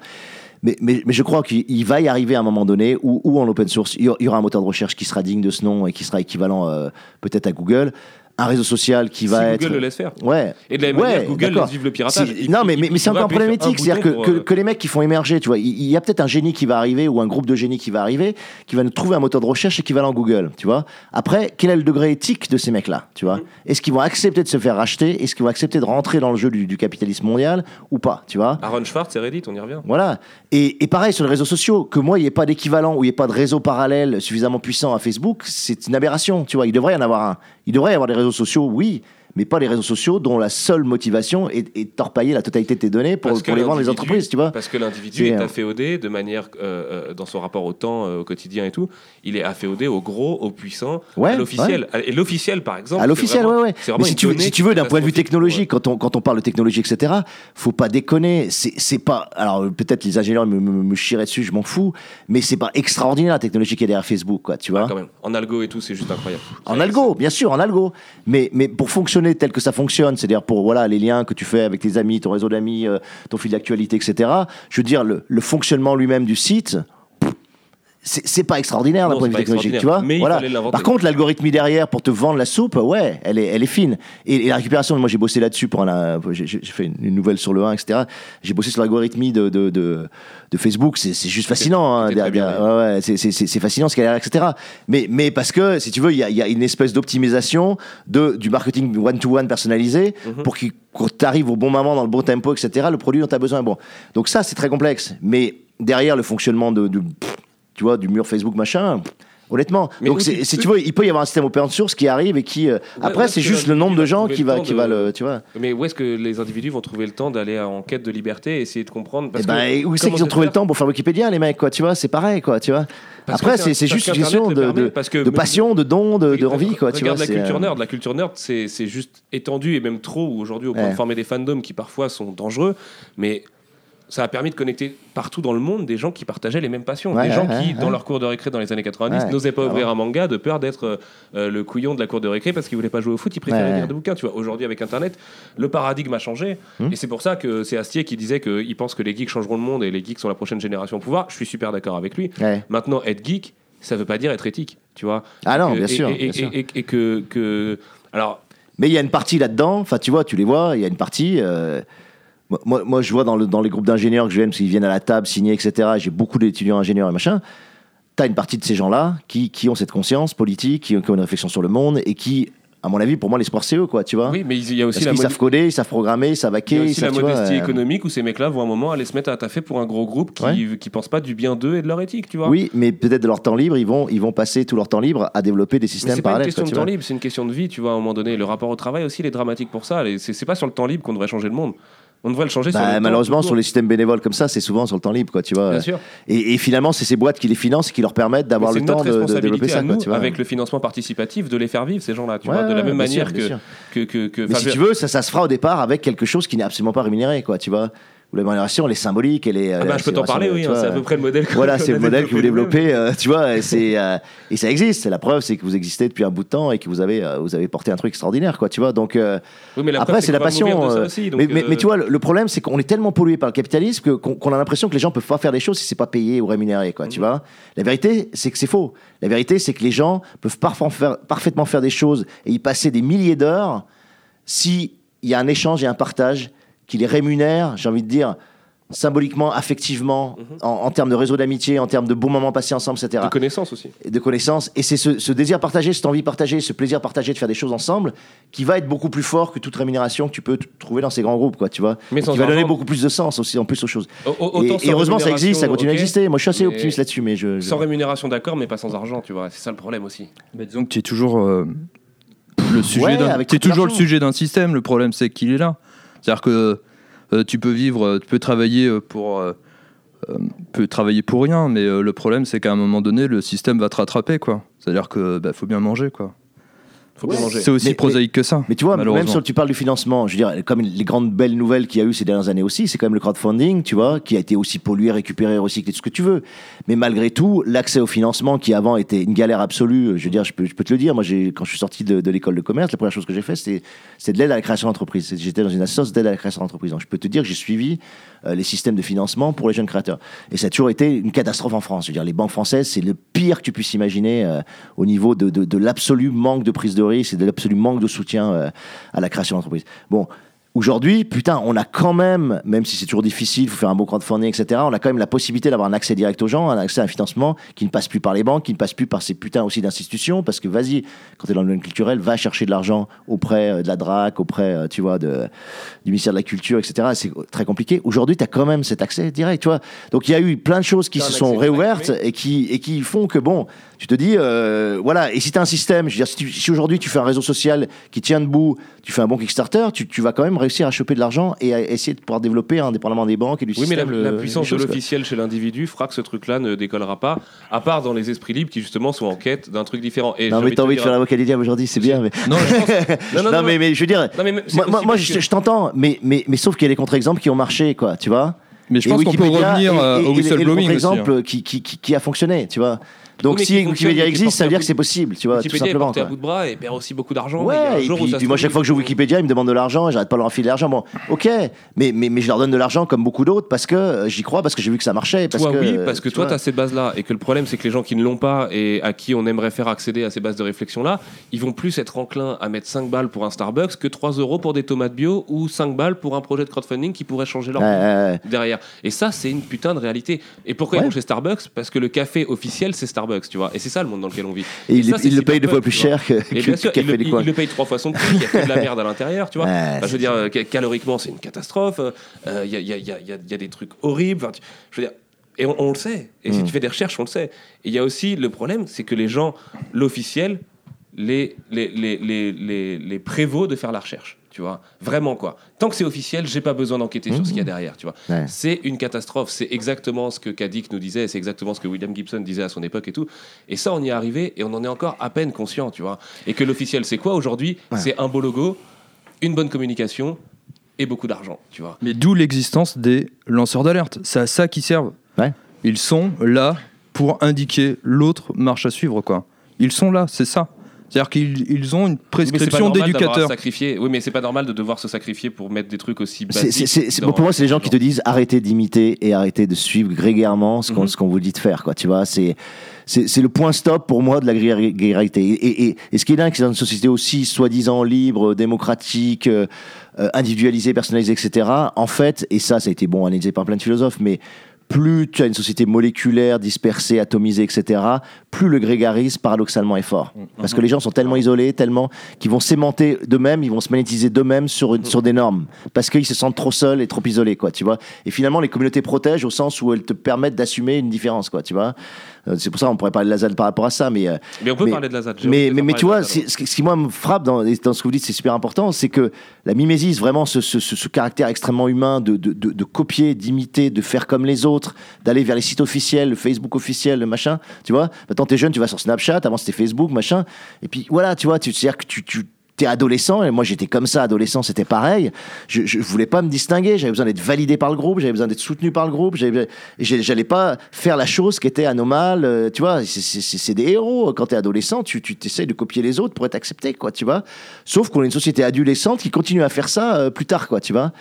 Mais, mais, je crois qu'il il va y arriver à un moment donné où, où en open source, il y aura- il y aura un moteur de recherche qui sera digne de ce nom et qui sera équivalent euh, peut-être à Google, un réseau social qui Si va Google être... le laisse faire. Ouais. Et de la même Ouais, manière, Google laisse vivre le piratage. Si- non, mais, mais, mais c'est encore problématique. C'est-à-dire que, euh, que les mecs qui font émerger, tu vois, il y a peut-être un génie qui va arriver ou un groupe de génies qui va arriver qui va nous trouver un moteur de recherche équivalent Google, tu vois. Après, quel est le degré éthique de ces mecs-là, tu Mm. vois Est-ce qu'ils vont accepter de se faire racheter? Est-ce qu'ils vont accepter de rentrer dans le jeu du, du capitalisme mondial ou pas, tu vois? Aaron Schwartz et Reddit, on y revient. voilà. Et, et pareil sur les réseaux sociaux, que moi, il n'y ait pas d'équivalent ou il n'y ait pas de réseau parallèle suffisamment puissant à Facebook, c'est une aberration. Tu vois, il devrait y en avoir un. Il devrait y avoir des réseaux sociaux, oui, mais pas les réseaux sociaux dont la seule motivation est, est de torpailler la totalité de tes données pour, pour les vendre les entreprises, tu vois. Parce que l'individu est afféodé de manière, euh, euh, dans son rapport au temps, euh, au quotidien et tout, il est afféodé au gros, au puissant, Ouais, à l'officiel. Et l'officiel, par exemple. À l'officiel, ouais, ouais. Mais si tu, veux, donnée si tu veux, d'un point de vue technologique, quand on, quand on parle de technologie, etc., faut pas déconner. C'est pas. Alors, peut-être les ingénieurs me, me, me chiraient dessus, je m'en fous, mais c'est pas extraordinaire la technologie qui est derrière Facebook, quoi, tu vois. Quand même. En algo et tout, c'est juste incroyable. En algo, bien sûr, en algo. Mais, mais pour fonctionner tel que ça fonctionne, c'est-à-dire pour voilà, les liens que tu fais avec tes amis, ton réseau d'amis, euh, ton fil d'actualité, etc., je veux dire, le, fonctionnement lui-même du site, c'est pas extraordinaire d'un point de vue technologique, tu vois. mais il voilà. Par contre, l'algorithme derrière pour te vendre la soupe, ouais, elle est, elle est fine. Et, et la récupération, moi j'ai bossé là-dessus pour un, j'ai fait une, nouvelle sur le 1, etc. J'ai bossé sur l'algorithmie de, de, de, de Facebook, c'est juste fascinant. hein, ouais, ouais, c'est- fascinant ce qu'il y a etc. Mais, mais parce que, si tu veux, il y a, y a une espèce d'optimisation du marketing one-to-one personnalisé Mhm. pour qu'il- arrives au bon moment, dans le bon tempo, etc. Le produit dont tu as besoin est bon. Donc ça, c'est très complexe. Mais derrière le fonctionnement de, de- tu vois, du mur Facebook, machin, honnêtement. Mais Donc c'est- tu- veux, il peut y avoir un système open source qui arrive et qui... euh, après, c'est juste le nombre de gens qui va, qui de- va le... Tu vois Mais où est-ce que les individus vont trouver le temps d'aller en quête de liberté et essayer de comprendre? Parce Eh ben, que où c'est qu'ils ont trouvé le temps pour faire Wikipédia, les mecs, quoi, tu vois, c'est pareil, quoi, tu vois. Parce Après, c'est c'est parce juste une question de, parce que de passion, de don, de, envie, quoi, tu vois. La culture euh, nerd. La culture nerd, c'est juste étendu et même trop, aujourd'hui, au point de former des fandoms qui parfois sont dangereux, mais ça a permis de connecter partout dans le monde des gens qui partageaient les mêmes passions. Ouais, des gens ouais, qui, dans leur cours de récré dans les années 90, Ouais, n'osaient pas ouvrir un manga de peur d'être euh, le couillon de la cour de récré parce qu'ils voulaient pas jouer au foot, ils préféraient lire des bouquins. Tu vois, aujourd'hui, avec Internet, le paradigme a changé. Hmm. Et c'est pour ça que c'est Astier qui disait qu'il pense que les geeks changeront le monde et les geeks sont la prochaine génération au pouvoir. Je suis super d'accord avec lui. Maintenant, être geek, ça veut pas dire être éthique, tu vois. Ah non, Et- bien et- sûr, Et, bien et- sûr. et- et que, que- Alors, Mais il y a une partie là-dedans, enfin tu vois, tu les vois, il y a une partie. euh, moi- moi, je vois dans, le, dans les groupes d'ingénieurs que je viens, parce qu'ils viennent à la table signer, etc. J'ai beaucoup d'étudiants ingénieurs et machin. Tu as une partie de ces gens-là qui, qui ont cette conscience politique, qui, qui ont une réflexion sur le monde et qui, à mon avis, pour moi, l'espoir, c'est eux, quoi, tu vois. oui, mais il y a aussi Parce la modi- savent coder, ils savent programmer, ils savent il y hacker, a ils aussi la vois, modestie euh, économique où ces mecs-là vont un moment aller se mettre à taffer pour un gros groupe qui, Ouais. qui pense pas du bien d'eux et de leur éthique, tu vois. Oui, mais peut-être de leur temps libre, ils vont, ils vont passer tout leur temps libre à développer des systèmes c'est pas une parallèles. question quoi, de temps vois. libre, c'est une question de vie, tu vois, à un moment donné. Le rapport au travail aussi, il est dramatique pour ça. C'est pas sur le temps libre qu'on devrait changer le monde. On devrait le changer sur Bah, le malheureusement, sur les systèmes bénévoles comme ça, c'est souvent sur le temps libre, quoi, tu vois. Bien sûr. Et, et finalement, c'est ces boîtes qui les financent et qui leur permettent d'avoir le temps de, développer ça, quoi, tu vois. avec le financement participatif, de les faire vivre, ces gens-là, tu Ouais, vois, de la même sûr, manière que, sûr. que, que, que- Mais si je- tu veux, ça, ça se fera au départ avec quelque chose qui n'est absolument pas rémunéré, quoi, tu vois. La rémunération, elle est symbolique, elle est. Ah bah, je peux t'en parler, oui, hein, c'est à peu près le modèle. qu'on- Voilà, [LAUGHS] c'est le modèle que vous développez, euh, tu vois, et, c'est, euh, et ça existe. La preuve, c'est que vous existez depuis un bout de temps et que vous avez, euh, vous avez porté un truc extraordinaire, quoi, tu vois. Donc, Oui, mais la après, c'est la passion. aussi, donc, mais, mais- mais tu vois, le, le problème, c'est qu'on est tellement pollué par le capitalisme que- qu'on qu'on a l'impression que les gens peuvent pas faire des choses si c'est pas payé ou rémunéré, quoi, Mhm. tu vois. La vérité, c'est que c'est faux. La vérité, c'est que les gens peuvent faire, parfaitement faire des choses et y passer des milliers d'heures si il y a un échange et un partage qui les rémunère, j'ai envie de dire, symboliquement, affectivement, Mhm. en, en termes de réseau d'amitié, en termes de bons moments passés ensemble, etc. de connaissances aussi. Et de connaissances. Et c'est ce, ce désir partagé, cette envie partagée, ce plaisir partagé de faire des choses ensemble qui va être beaucoup plus fort que toute rémunération que tu peux trouver dans ces grands groupes, quoi, tu vois. Mais Et sans qui va donner argent. beaucoup plus de sens aussi, en plus aux choses. Au- au- Et, autant et sans heureusement, ça existe, ça continue à ok, exister. Moi, je suis assez mais optimiste là-dessus, mais je. je- Sans rémunération, d'accord, mais pas sans argent, tu vois. C'est ça le problème aussi. Mais disons que tu es toujours euh, le sujet Ouais, toujours le sujet d'un système. Le problème c'est qu'il est là. C'est-à-dire que euh, tu peux vivre, euh, tu peux travailler euh, pour euh, euh, travailler pour rien, mais euh, le problème c'est qu'à un moment donné le système va te rattraper quoi. C'est-à-dire que bah, faut bien manger quoi. Faut bien manger. C'est aussi Mais- prosaïque que ça. Mais tu vois, même sur tu parles du financement, je veux dire, comme les grandes belles nouvelles qu'il y a eu ces dernières années aussi, c'est quand même le crowdfunding, tu vois, qui a été aussi pollué, récupéré, recyclé, tout ce que tu veux. Mais malgré tout, l'accès au financement qui avant était une galère absolue, je veux dire, je peux, je peux te le dire, moi, quand je suis sorti de, de l'école de commerce, la première chose que j'ai fait, c'était de l'aide à la création d'entreprise. J'étais dans une association d'aide à la création d'entreprise. Donc, je peux te dire que j'ai suivi euh, les systèmes de financement pour les jeunes créateurs. Et ça a toujours été une catastrophe en France. Je veux dire, les banques françaises, c'est le pire que tu puisses imaginer euh, au niveau de, de, de l'absolu manque de prise de et de l'absolu manque de soutien euh, à la création d'entreprise. Bon. Aujourd'hui, putain, on a quand même, même si c'est toujours difficile, il faut faire un bon crowdfunding, etc., on a quand même la possibilité d'avoir un accès direct aux gens, un accès à un financement qui ne passe plus par les banques, qui ne passe plus par ces putains aussi d'institutions, parce que vas-y, quand tu es dans le domaine culturel, va chercher de l'argent auprès euh, de la DRAC, auprès, euh, tu vois, de, du ministère de la Culture, etc. C'est très compliqué. Aujourd'hui, tu as quand même cet accès direct, tu vois. Donc il y a eu plein de choses qui T'as se sont réouvertes et qui, et qui font que, bon, tu te dis, euh, voilà, et si tu as un système, je veux dire, si aujourd'hui tu fais un réseau social qui tient debout, tu fais un bon Kickstarter, tu, tu vas quand même réussir à choper de l'argent et à essayer de pouvoir développer, indépendamment des banques et du Oui, mais la, système. la le- puissance de choses, quoi. l'officiel chez l'individu fera que ce truc-là ne décollera pas, à part dans les esprits libres qui justement sont en quête d'un truc différent. Et Non, mais t'as envie de faire l'avocat des diables aujourd'hui, c'est bien, mais. Non, je pense- [LAUGHS] Non, non, Non, non, mais, mais je veux dire, mais moi, je, t'entends, mais, mais, mais sauf qu'il y a des contre-exemples qui ont marché, quoi, tu vois. mais je Et pense qu'on peut revenir et- euh, et- au whistleblowing aussi. hein. qui, qui, qui a fonctionné, tu vois. Donc si Wikipédia existe, ça veut dire que c'est possible, tu vois, tout Wikipédia simplement. porté à bout de bras et perd aussi beaucoup d'argent. Ouais, et puis, moi, chaque fois que je ils- Wikipédia, ils me demandent de l'argent, et j'arrête pas de leur enfiler de l'argent. Bon, ok, mais, mais, mais je leur donne de l'argent comme beaucoup d'autres parce que euh, j'y crois, parce que j'ai vu que ça marchait. Parce toi, que, oui, parce que tu toi, tu as ces bases-là. Et que le problème, c'est que les gens qui ne l'ont pas et à qui on aimerait faire accéder à ces bases de réflexion-là, ils vont plus être enclins à mettre 5 balles pour un Starbucks que 3 euros pour des tomates bio ou 5 balles pour un projet de crowdfunding qui pourrait changer leur vie derrière. Et ça, c'est une putain de réalité. Et pourquoi ils vont chez Starbucks? Parce que le café officiel, c'est Starbucks, tu vois. Et c'est ça le monde dans lequel on vit. Et il, ça, il le paye deux fois plus cher que, que bien le sûr, il café le, il le paye trois fois son prix, il y a que de la merde à l'intérieur, tu vois. Ouais, je veux dire, euh, ca- caloriquement, c'est une catastrophe. euh, Il y, a, il y a- il y a- il y a- il y a des trucs horribles. Enfin, tu- je veux dire, et on, on le sait. Et si Mm. tu fais des recherches, on le sait. Et il y a aussi le problème, c'est que les gens, l'officiel, les, les, les, les, les, les prévaut de faire la recherche. Tu vois, vraiment quoi. Tant que c'est officiel, j'ai pas besoin d'enquêter sur ce qu'il y a derrière. Tu vois, Ouais. c'est une catastrophe. C'est exactement ce que Kadik nous disait, c'est exactement ce que William Gibson disait à son époque et tout. Et ça, on y est arrivé et on en est encore à peine conscient, tu vois. Et que l'officiel, c'est quoi aujourd'hui? Ouais. C'est un beau logo, une bonne communication et beaucoup d'argent, tu vois. Mais d'où l'existence des lanceurs d'alerte. C'est à ça qu'ils servent. Ouais. Ils sont là pour indiquer l'autre marche à suivre, quoi. Ils sont là, c'est ça. C'est-à-dire qu'ils ils ont une prescription d'éducateur. sacrifier. Oui, mais c'est pas normal de devoir se sacrifier pour mettre des trucs aussi basiques. dans- pour moi, c'est les gens qui te disent arrêtez d'imiter et arrêtez de suivre grégairement ce qu'on Mhm. vous dit de faire. Quoi, tu vois, c'est c'est le point stop pour moi de la gré- grégalité. Et, et, et, et ce qui est dingue, c'est dans une société aussi soi-disant libre, démocratique, euh, euh, individualisée, personnalisée, etc. En fait, et ça, ça a été bon analysé par plein de philosophes, mais plus tu as une société moléculaire, dispersée, atomisée, etc., plus le grégarisme, paradoxalement, est fort. Parce que les gens sont tellement isolés, tellement qu'ils vont s'aimanter d'eux-mêmes, ils vont se magnétiser d'eux-mêmes sur, une- sur des normes. Parce qu'ils se sentent trop seuls et trop isolés, quoi, tu vois. Et finalement, les communautés protègent au sens où elles te permettent d'assumer une différence, quoi, tu vois. Euh, C'est pour ça qu'on pourrait parler de la ZAD par rapport à ça, mais... euh, Mais on peut Mais- parler de la ZAD. mais, mais, mais tu vois, ce qui, ce qui, moi me frappe dans, dans ce que vous dites, c'est super important, c'est que la mimésis, vraiment ce, ce, ce- ce caractère extrêmement humain de, de, de, de copier, d'imiter, de faire comme les autres, d'aller vers les sites officiels, le Facebook officiel, le machin, tu vois. Maintenant, t'es jeune, tu vas sur Snapchat, avant c'était Facebook, machin. Et puis voilà, tu vois, tu c'est-à-dire que tu. tu T'es adolescent, et moi j'étais comme ça, adolescent, c'était pareil. Je, je voulais pas me distinguer, j'avais besoin d'être validé par le groupe, j'avais besoin d'être soutenu par le groupe, j'avais- j'allais pas faire la chose qui était anomale, euh, tu vois. c'est- C'est c'est des héros. Quand t'es adolescent, tu tu t'essayes de copier les autres pour être accepté, quoi, tu vois. Sauf qu'on est une société adolescente qui continue à faire ça euh, plus tard, quoi, tu vois.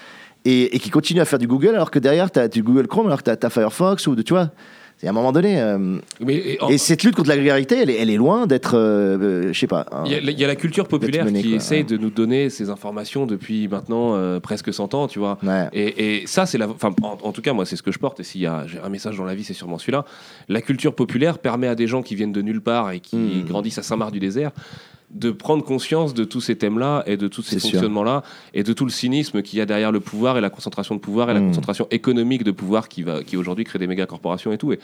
Et, et qui continue à faire du Google alors que derrière, t'as du Google Chrome, alors que t'as as Firefox ou de, tu vois. C'est à un moment donné. euh, Mais, et en- et cette lutte contre la grégarité, elle est, elle est loin d'être, euh, euh, je sais pas. un- Il y, a, il y a la culture populaire menée, qui quoi, essaye de nous donner ces informations depuis maintenant euh, presque 100 ans, tu vois. Ouais. Et, et ça, c'est la. Enfin, en, en tout cas, moi, c'est ce que je porte. Et s'il y a un message dans la vie, c'est sûrement celui-là. La culture populaire permet à des gens qui viennent de nulle part et qui Mm. grandissent à Saint-Marc-du-Désert de prendre conscience de tous ces thèmes-là et de tous ces fonctionnements-là et de tout le cynisme qu'il y a derrière le pouvoir et la concentration de pouvoir et la Mm. concentration économique de pouvoir qui, va, qui aujourd'hui crée des méga corporations et tout. Et,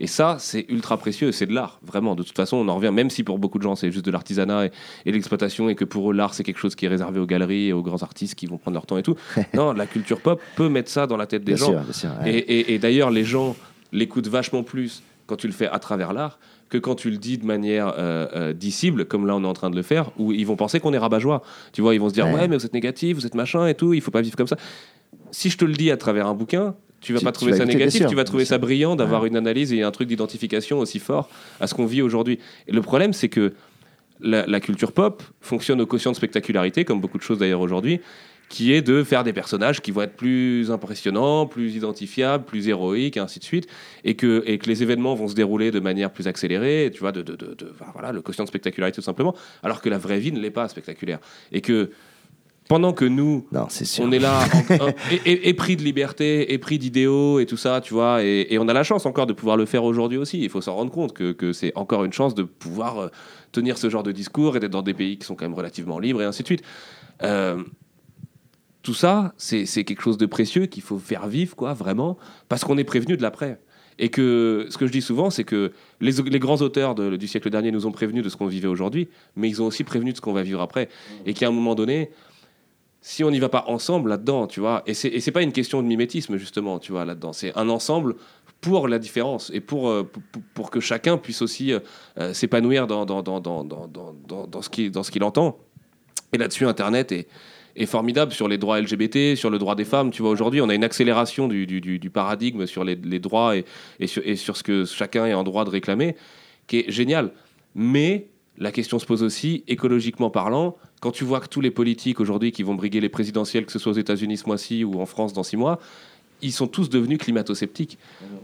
et ça, c'est ultra précieux, c'est de l'art, vraiment. De toute façon, on en revient, même si pour beaucoup de gens, c'est juste de l'artisanat et, et de l'exploitation, et que pour eux, l'art, c'est quelque chose qui est réservé aux galeries et aux grands artistes qui vont prendre leur temps et tout. [LAUGHS] non, la culture pop peut mettre ça dans la tête des Bien gens. sûr, bien sûr. ouais. Et, et- et d'ailleurs, les gens l'écoutent vachement plus quand tu le fais à travers l'art que quand tu le dis de manière euh, euh, dissible, comme là on est en train de le faire, où ils vont penser qu'on est rabat-joie. Tu vois, ils vont se dire Ouais. ouais. mais vous êtes négatif, vous êtes machin et tout, il faut pas vivre comme ça. Si je te le dis à travers un bouquin, tu vas Tu- pas trouver vas ça négatif, sûr, tu vas trouver ça brillant d'avoir une analyse et un truc d'identification aussi fort à ce qu'on vit aujourd'hui. Et le problème, c'est que la, la culture pop fonctionne au quotient de spectacularité, comme beaucoup de choses d'ailleurs aujourd'hui, qui est de faire des personnages qui vont être plus impressionnants, plus identifiables, plus héroïques, et ainsi de suite, et que, et que les événements vont se dérouler de manière plus accélérée, tu vois, de, de, de- voilà, le quotient de spectacularité tout simplement, alors que la vraie vie ne l'est pas spectaculaire. Et que pendant que nous, Non, on est là, en- en- [LAUGHS] et- et- épris de liberté, épris d'idéaux et tout ça, tu vois. Et, et on a la chance encore de pouvoir le faire aujourd'hui aussi. Il faut s'en rendre compte que, que c'est encore une chance de pouvoir euh, tenir ce genre de discours et d'être dans des pays qui sont quand même relativement libres et ainsi de suite. Euh, tout ça, c'est quelque chose de précieux qu'il faut faire vivre, quoi, vraiment, parce qu'on est prévenu de l'après. Et que ce que je dis souvent, c'est que les, les grands auteurs du siècle dernier nous ont prévenus de ce qu'on vivait aujourd'hui, mais ils ont aussi prévenu de ce qu'on va vivre après. Et qu'à un moment donné, si on n'y va pas ensemble là-dedans, tu vois, et c'est pas une question de mimétisme justement, tu vois, là-dedans, c'est un ensemble pour la différence et pour, euh, pour, que chacun puisse aussi euh, euh, s'épanouir dans, dans, dans, dans ce qu'il entend. Et là-dessus, Internet est, est formidable sur les droits LGBT, sur le droit des femmes. Tu vois, aujourd'hui, on a une accélération du, du, du- paradigme sur les, les droits et, et, sur, et sur ce que chacun est en droit de réclamer qui est génial. Mais la question se pose aussi, écologiquement parlant, quand tu vois que tous les politiques aujourd'hui qui vont briguer les présidentielles, que ce soit aux États-Unis ce mois-ci ou en France dans six mois, ils sont tous devenus climato-sceptiques.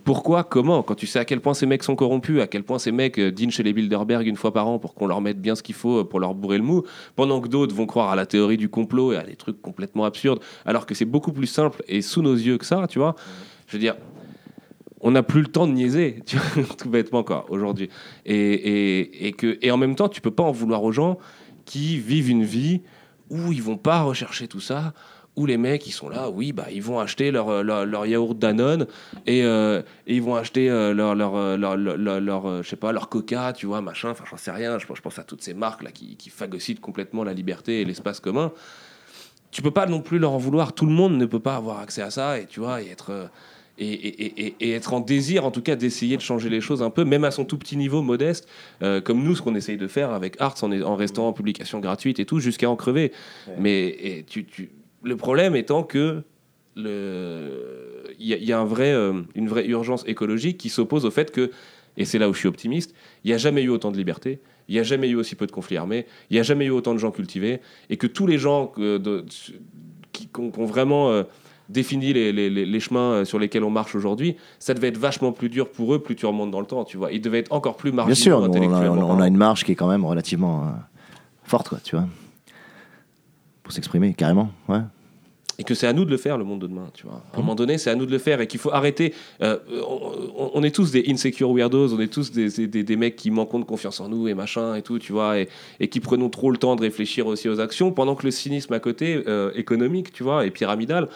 Pourquoi Comment Quand tu sais à quel point ces mecs sont corrompus, à quel point ces mecs euh, dînent chez les Bilderberg une fois par an pour qu'on leur mette bien ce qu'il faut euh, pour leur bourrer le mou, pendant que d'autres vont croire à la théorie du complot et à des trucs complètement absurdes, alors que c'est beaucoup plus simple et sous nos yeux que ça, tu vois? Je veux dire, on n'a plus le temps de niaiser, [LAUGHS] tu vois, tout bêtement, quoi, aujourd'hui. Et, et, et, que, et en même temps, tu peux pas en vouloir aux gens qui vivent une vie où ils vont pas rechercher tout ça, où les mecs ils sont là, oui, bah ils vont acheter leur, leur, leur yaourt Danone et, euh, et ils vont acheter euh, leur, leur, euh, leur, euh, je sais pas, leur Coca, tu vois, machin, enfin j'en sais rien, je pense, je pense à toutes ces marques là qui, qui phagocytent complètement la liberté et l'espace commun. Tu peux pas non plus leur en vouloir, tout le monde ne peut pas avoir accès à ça et tu vois, et être. euh, et, et, et, et être en désir, en tout cas, d'essayer de changer les choses un peu, même à son tout petit niveau modeste, euh, comme nous, ce qu'on essaye de faire avec Arts, en, en restant en publication gratuite et tout, jusqu'à en crever. Mais et tu, tu, le problème étant que le- il y, a- il y a un vrai, euh, une vraie urgence écologique qui s'oppose au fait que, et c'est là où je suis optimiste, il n'y a jamais eu autant de liberté, il n'y a jamais eu aussi peu de conflits armés, il n'y a jamais eu autant de gens cultivés, et que tous les gens de- qui, qui ont, qui ont vraiment euh, défini les, les- les- les chemins euh, sur lesquels on marche aujourd'hui, ça devait être vachement plus dur pour eux plus tu remontes dans le temps, tu vois. Ils devaient être encore plus marginaux Bien sûr, on, a, on a une marge qui est quand même relativement euh, forte, quoi, tu vois. Pour s'exprimer, carrément, ouais. Et que c'est à nous de le faire le monde de demain tu vois. À un moment donné c'est à nous de le faire et qu'il faut arrêter euh, on, est tous des insecure weirdos on est tous des, des, mecs qui manquons de confiance en nous et machin et tout tu vois et, qui prenons trop le temps de réfléchir aussi aux actions pendant que le cynisme à côté euh, économique tu vois et pyramidal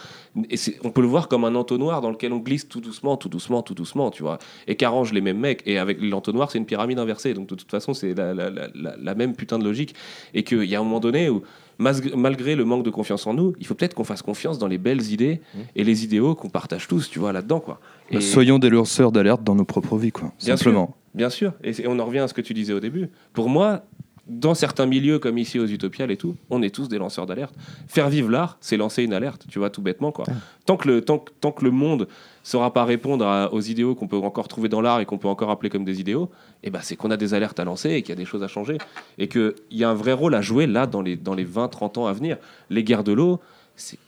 on peut le voir comme un entonnoir dans lequel on glisse tout doucement tout doucement tout doucement tu vois et qu'arrangent les mêmes mecs. Et avec l'entonnoir c'est une pyramide inversée. Donc de toute façon c'est la, la, la, même putain de logique. Et qu'il y a un moment donné où malgré le manque de confiance en nous, il faut peut-être qu'on fasse confiance dans les belles idées et les idéaux qu'on partage tous, tu vois, là-dedans, quoi. Et Bah, Soyons des lanceurs d'alerte dans nos propres vies, quoi. Bien Simplement. bien sûr, et on en revient à ce que tu disais au début. Pour moi, dans certains milieux comme ici aux Utopiales et tout, on est tous des lanceurs d'alerte. Faire vivre l'art, c'est lancer une alerte, tu vois, tout bêtement, quoi. Tant que le, tant, tant que le monde saura pas répondre à- aux idéaux qu'on peut encore trouver dans l'art et qu'on peut encore appeler comme des idéaux, eh ben, c'est qu'on a des alertes à lancer et qu'il y a des choses à changer. Et qu'il y a un vrai rôle à jouer là dans les, dans les 20-30 ans à venir. Les guerres de l'eau,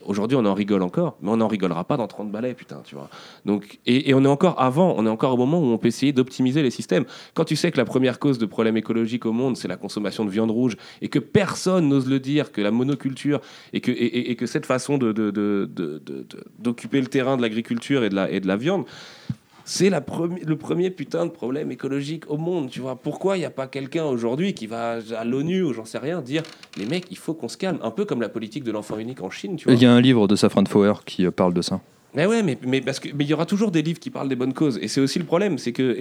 aujourd'hui on en rigole encore, mais on n'en rigolera pas dans 30 balais, putain, tu vois. Donc, et, on est encore avant, on est encore au moment où on peut essayer d'optimiser les systèmes. Quand tu sais que la première cause de problèmes écologiques au monde, c'est la consommation de viande rouge, et que personne n'ose le dire, que la monoculture, et que, et, et- et que cette façon d'occuper le terrain de l'agriculture et de la viande, c'est le premier putain de problème écologique au monde, tu vois. Pourquoi il n'y a pas quelqu'un aujourd'hui qui va à l'ONU ou j'en sais rien dire les mecs, il faut qu'on se calme, un peu comme la politique de l'enfant unique en Chine, tu vois. Il y a un livre de Safran Foer qui euh, parle de ça. Mais ouais, mais, mais parce que mais il y aura toujours des livres qui parlent des bonnes causes. Et c'est aussi le problème, c'est que,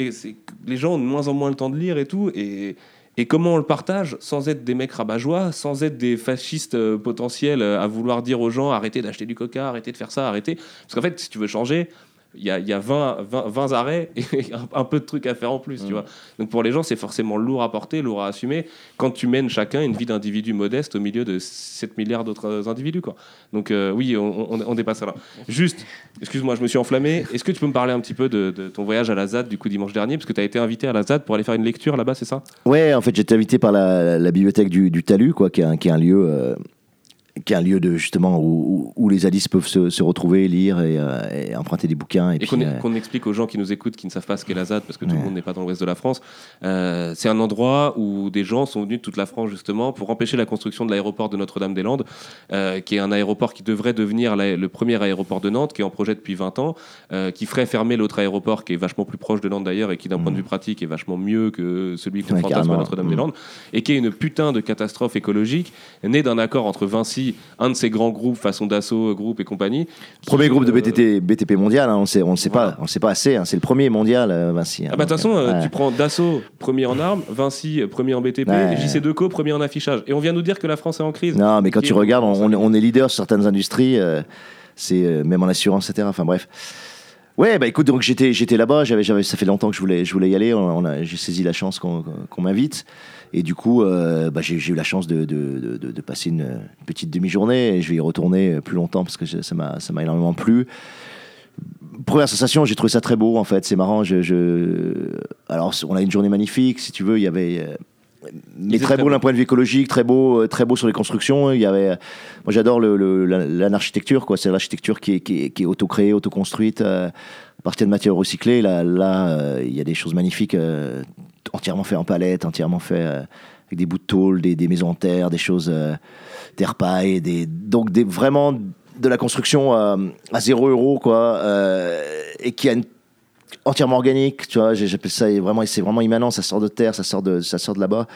les gens ont de moins en moins le temps de lire et tout. Et, et comment on le partage sans être des mecs rabat-joie, sans être des fascistes euh, potentiels euh, à vouloir dire aux gens arrêtez d'acheter du coca, arrêtez de faire ça, arrêtez. Parce qu'en fait, si tu veux changer, il y a, y a 20, 20, 20 arrêts [LAUGHS] et un, un peu de trucs à faire en plus, tu vois. Donc pour les gens, c'est forcément lourd à porter, lourd à assumer quand tu mènes chacun une vie d'individu modeste au milieu de 7 milliards d'autres individus, quoi. Donc euh, oui, on, on- on dépasse ça là. Juste, excuse-moi, je me suis enflammé. Est-ce que tu peux me parler un petit peu de, de ton voyage à la ZAD du coup dimanche dernier? Parce que tu as été invité à la ZAD pour aller faire une lecture là-bas, c'est ça? Ouais, en fait, j'étais invité par la, la bibliothèque du, du Talus, quoi, qui est un, qui est un lieu, euh, qui est un lieu de justement où, où- où les zadistes peuvent se, se retrouver, lire et, euh, et emprunter des bouquins. Et, Et qu'on euh, qu'on explique aux gens qui nous écoutent, qui ne savent pas ce qu'est la ZAD, parce que tout Ouais. le monde n'est pas dans l'ouest de la France. Euh, c'est un endroit où des gens sont venus de toute la France justement pour empêcher la construction de l'aéroport de Notre-Dame-des-Landes, euh, qui est un aéroport qui devrait devenir la- le premier aéroport de Nantes, qui est en projet depuis 20 ans, euh, qui ferait fermer l'autre aéroport qui est vachement plus proche de Nantes d'ailleurs et qui d'un point de vue pratique est vachement mieux que celui qu'on Ouais, fantasme à. Notre-Dame-des-Landes, et qui est une putain de catastrophe écologique née d'un accord entre Vinci, un de ces grands groupes façon Dassault, groupe et compagnie. qui, Premier groupe de euh, BTP, BTP mondial, hein, on sait, on ne sait Voilà. pas, on sait pas assez. hein, c'est le premier mondial, euh, Vinci. hein, Ah bah de toute façon, euh, ouais. tu prends Dassault premier en armes, Vinci euh, premier en BTP, Ouais. JC Deco premier en affichage. Et on vient nous dire que la France est en crise. Non, mais quand tu regardes, on, on est- leader sur certaines industries, euh, c'est euh, même en assurance, etc. Enfin bref. Ouais, bah écoute, donc j'étais j'étais là-bas, j'avais j'avais ça fait longtemps que je voulais je voulais y aller. On, a- j'ai saisi la chance qu'on qu'on m'invite et du coup, euh, bah, j'ai eu la chance de, de, de- passer une, petite demi-journée et je vais y retourner plus longtemps parce que ça m'a ça m'a énormément plu. première sensation, j'ai trouvé ça très beau en fait. C'est marrant. Je, Alors, on a une journée magnifique, si tu veux. Il y avait. Mais très très beau d'un point de vue écologique, très beau, euh, très beau sur les constructions. Il y avait, euh, moi j'adore le, le- la- l'architecture, quoi. C'est l'architecture qui est, qui est, qui est auto-créée, auto-construite, euh, à partir de matières recyclées. Là, là, euh, il y a des choses magnifiques, euh, entièrement fait en palette, entièrement fait avec des bouts de tôle, des, des maisons en terre, des choses, terre paille, des, donc des, vraiment de la construction à zéro euro, quoi, et qui a une entièrement organique, tu vois, j'appelle ça vraiment, c'est vraiment immanent, ça sort de terre, ça sort de, ça sort de là-bas.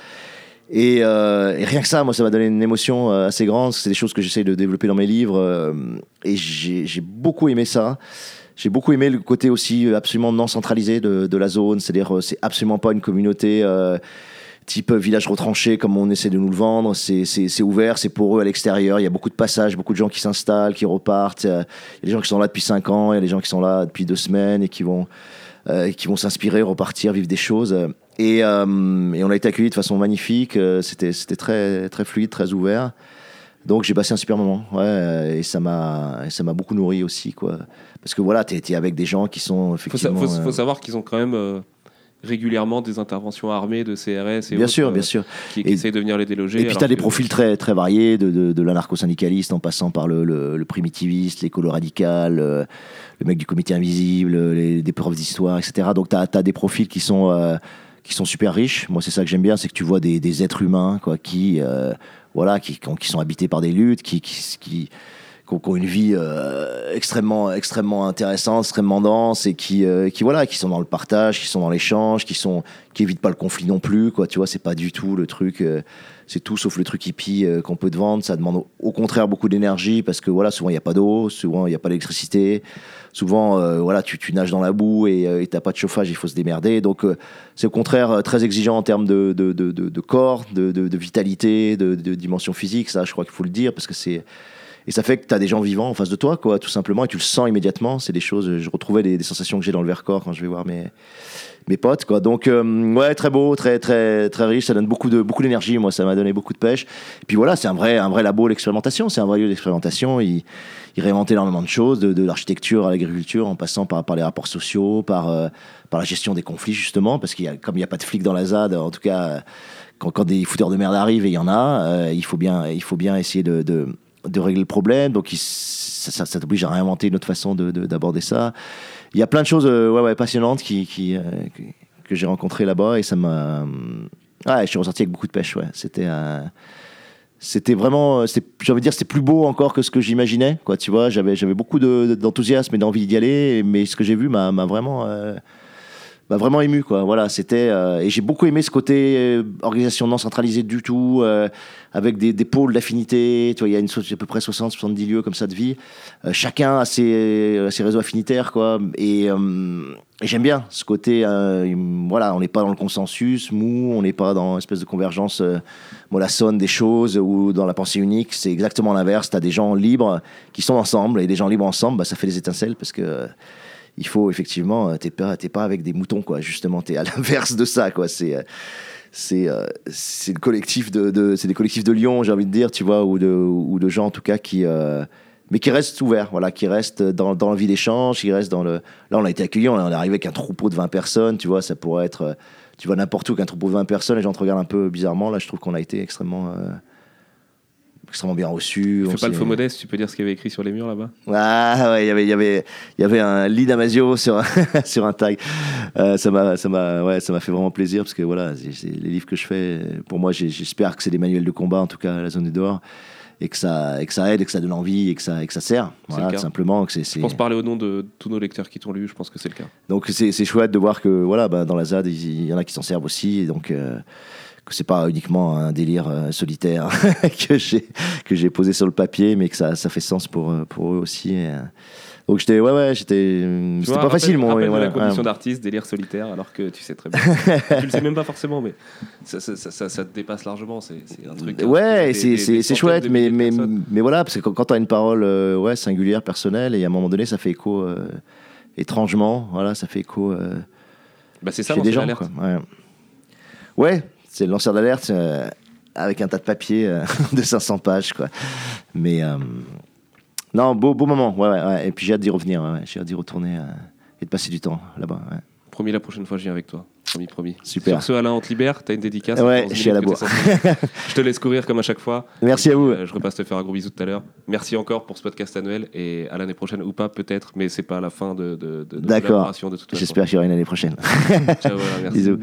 Et, euh, rien que ça, moi, ça m'a donné une émotion euh, assez grande. C'est des choses que j'essaye de développer dans mes livres. euh, et j'ai beaucoup aimé ça. J'ai beaucoup aimé le côté aussi absolument non centralisé de, la zone. C'est-à-dire, c'est absolument pas une communauté type village retranché comme on essaie de nous le vendre. C'est ouvert, c'est pour eux à l'extérieur. Il y a beaucoup de passages, beaucoup de gens qui s'installent, qui repartent. Il y a des gens qui sont là depuis 5 ans, il y a des gens qui sont là depuis deux semaines et qui vont, euh, qui vont s'inspirer, repartir, vivre des choses. Et, euh, et on a été accueillis de façon magnifique. Euh, C'était très, très fluide, très ouvert. Donc j'ai passé un super moment, ouais, et ça m'a, et ça m'a beaucoup nourri aussi, quoi. Parce que voilà, t'es, t'es avec des gens qui sont Faut, sa- effectivement. faut- faut euh, savoir qu'ils ont quand même régulièrement des interventions armées de CRS et bien autres, sûr, euh, bien sûr. qui, qui Et- essayent de venir les déloger. Et puis alors t'as des que- profils très très variés, de, de, de l'anarcho-syndicaliste en passant par le, le, le primitiviste, l'écolo radical, euh, le mec du comité invisible, les, des profs d'histoire, etc. Donc t'as as des profils qui sont euh, qui sont super riches. Moi, c'est ça que j'aime bien, c'est que tu vois des, des êtres humains, quoi, qui euh, voilà, qui, qui ont- qui sont habités par des luttes, qui qui, qui qui ont, qui ont une vie euh, extrêmement extrêmement intéressante, extrêmement dense et qui euh, qui voilà, qui sont dans le partage, qui sont dans l'échange, qui sont qui évitent pas le conflit non plus quoi, tu vois, c'est pas du tout le truc euh, c'est tout sauf le truc hippie euh, qu'on peut te vendre, ça demande au, contraire beaucoup d'énergie parce que voilà, souvent il y a pas d'eau, souvent il y a pas d'électricité, souvent voilà, tu, nages dans la boue et euh, t'as pas de chauffage, il faut se démerder. Donc c'est au contraire très exigeant en termes de de, de, de, corps, de, vitalité, de dimension physique, ça je crois qu'il faut le dire parce que c'est et ça fait que tu as des gens vivants en face de toi, quoi, tout simplement, et tu le sens immédiatement. C'est des choses, je retrouvais des, sensations que j'ai dans le Vercors quand je vais voir mes, mes potes, quoi. Donc, euh, ouais, très beau, très, très, très riche. Ça donne beaucoup de, beaucoup d'énergie. Moi, ça m'a donné beaucoup de pêche. Et puis voilà, c'est un vrai, un vrai labo d'expérimentation. C'est un vrai lieu d'expérimentation. Il, il réinvente énormément de choses, de, l'architecture à l'agriculture, en passant par, par les rapports sociaux, par, euh, par la gestion des conflits, justement, parce qu'il y a, comme il n'y a pas de flics dans la ZAD, en tout cas, quand, quand des fouteurs de merde arrivent, et il y en a, euh, il faut bien, il faut bien essayer de, de régler le problème. Donc, ça, t'oblige à réinventer une autre façon de- de- d'aborder ça. Il y a plein de choses euh, ouais, ouais, passionnantes qui, qui, euh, que, j'ai rencontrées là-bas et ça m'a. Ouais, je suis ressorti avec beaucoup de pêche. Ouais. C'était. c'était vraiment, j'ai envie de dire, c'était plus beau encore que ce que j'imaginais. Quoi, tu vois, j'avais, j'avais beaucoup de- d'enthousiasme et d'envie d'y aller, mais ce que j'ai vu m'a, vraiment, m'a vraiment ému. Quoi. Voilà, c'était, euh, et j'ai beaucoup aimé ce côté euh, organisation non centralisée du tout, euh, avec des, des pôles d'affinité. Tu vois, il y a une, à peu près 60-70 lieux comme ça de vie. Euh, chacun a ses, ses réseaux affinitaires, quoi. Et, et j'aime bien ce côté. voilà, on n'est pas dans le consensus mou, on n'est pas dans une espèce de convergence mollassonne des choses ou dans la pensée unique. C'est exactement l'inverse. Tu as des gens libres qui sont ensemble et des gens libres ensemble, bah, ça fait des étincelles parce que. Il faut effectivement, euh, t'es pas, t'es pas avec des moutons quoi. Justement, t'es à [LAUGHS] l'inverse de ça quoi. C'est, euh, c'est, euh, c'est le collectif de, c'est des collectifs de Lyon, j'ai envie de dire, tu vois, ou de, ou de gens en tout cas qui, mais qui restent ouverts, voilà, qui restent dans, dans la vie d'échange, qui restent dans le. Là, on a été accueillis, on est arrivé avec un troupeau de 20 personnes, tu vois, ça pourrait être, tu vois, n'importe où qu'un troupeau de 20 personnes, les gens te regardent un peu bizarrement. Là, je trouve qu'on a été extrêmement, extrêmement bien reçus. Fais On pas le faux modeste, tu peux dire ce qu'il y avait écrit sur les murs là-bas ah ouais, il y avait, il y avait, y avait un lit Damasio sur, un- [LAUGHS] sur un tag. Euh, ça m'a, ça m'a, ouais, ça m'a fait vraiment plaisir parce que voilà, les livres que je fais. Pour moi, j'espère que c'est des manuels de combat, en tout cas, à la zone du dehors, et que ça, et que ça aide, et que ça donne envie, et que ça, et que ça sert. Voilà, tout simplement. Que c'est, Je pense parler au nom de tous nos lecteurs qui t'ont lu, je pense que c'est le cas. Donc c'est, chouette de voir que voilà, bah, dans la ZAD, il y en a qui s'en servent aussi, et donc. euh, que c'est pas uniquement un délire euh, solitaire [LAUGHS] que j'ai que j'ai posé sur le papier, mais que ça, ça fait sens pour euh, pour eux aussi. euh, donc j'étais ouais ouais j'étais Tu c'était pas facile rappelle-nous voilà, la condition ouais. d'artiste, délire solitaire, alors que tu sais très bien. [LAUGHS] tu le sais même pas forcément, mais ça, ça, ça, ça- ça te dépasse largement. C'est, un truc. Ouais, des- c'est chouette, mais mais mais voilà parce que quand, quand t'as une parole euh, ouais singulière personnelle et à un moment donné ça fait écho euh, étrangement voilà ça fait écho euh, Bah, c'est ça, chez des gens quoi. Ouais, ouais c'est le lanceur d'alerte euh, avec un tas de papier euh, [LAUGHS] de 500 pages quoi. Mais euh, Non, beau, beau moment, ouais, ouais, ouais. Et puis j'ai hâte d'y revenir, j'ai hâte d'y retourner et de passer du temps là-bas. Promis, la prochaine fois, je viens avec toi. Promis, promis. Super. Sur ce, Alain, on te libère. T'as une dédicace. Ouais, Dans 11 je suis à la bourre. [LAUGHS] je te laisse courir comme à chaque fois. Merci à vous. euh, je repasse te faire un gros bisou tout à l'heure. Merci encore pour ce podcast annuel et à l'année prochaine ou pas, peut-être, mais c'est pas la fin de, de, de, de D'accord. de. J'espère qu'il y aura une année prochaine. Ciao, voilà, [LAUGHS] merci. Bisous.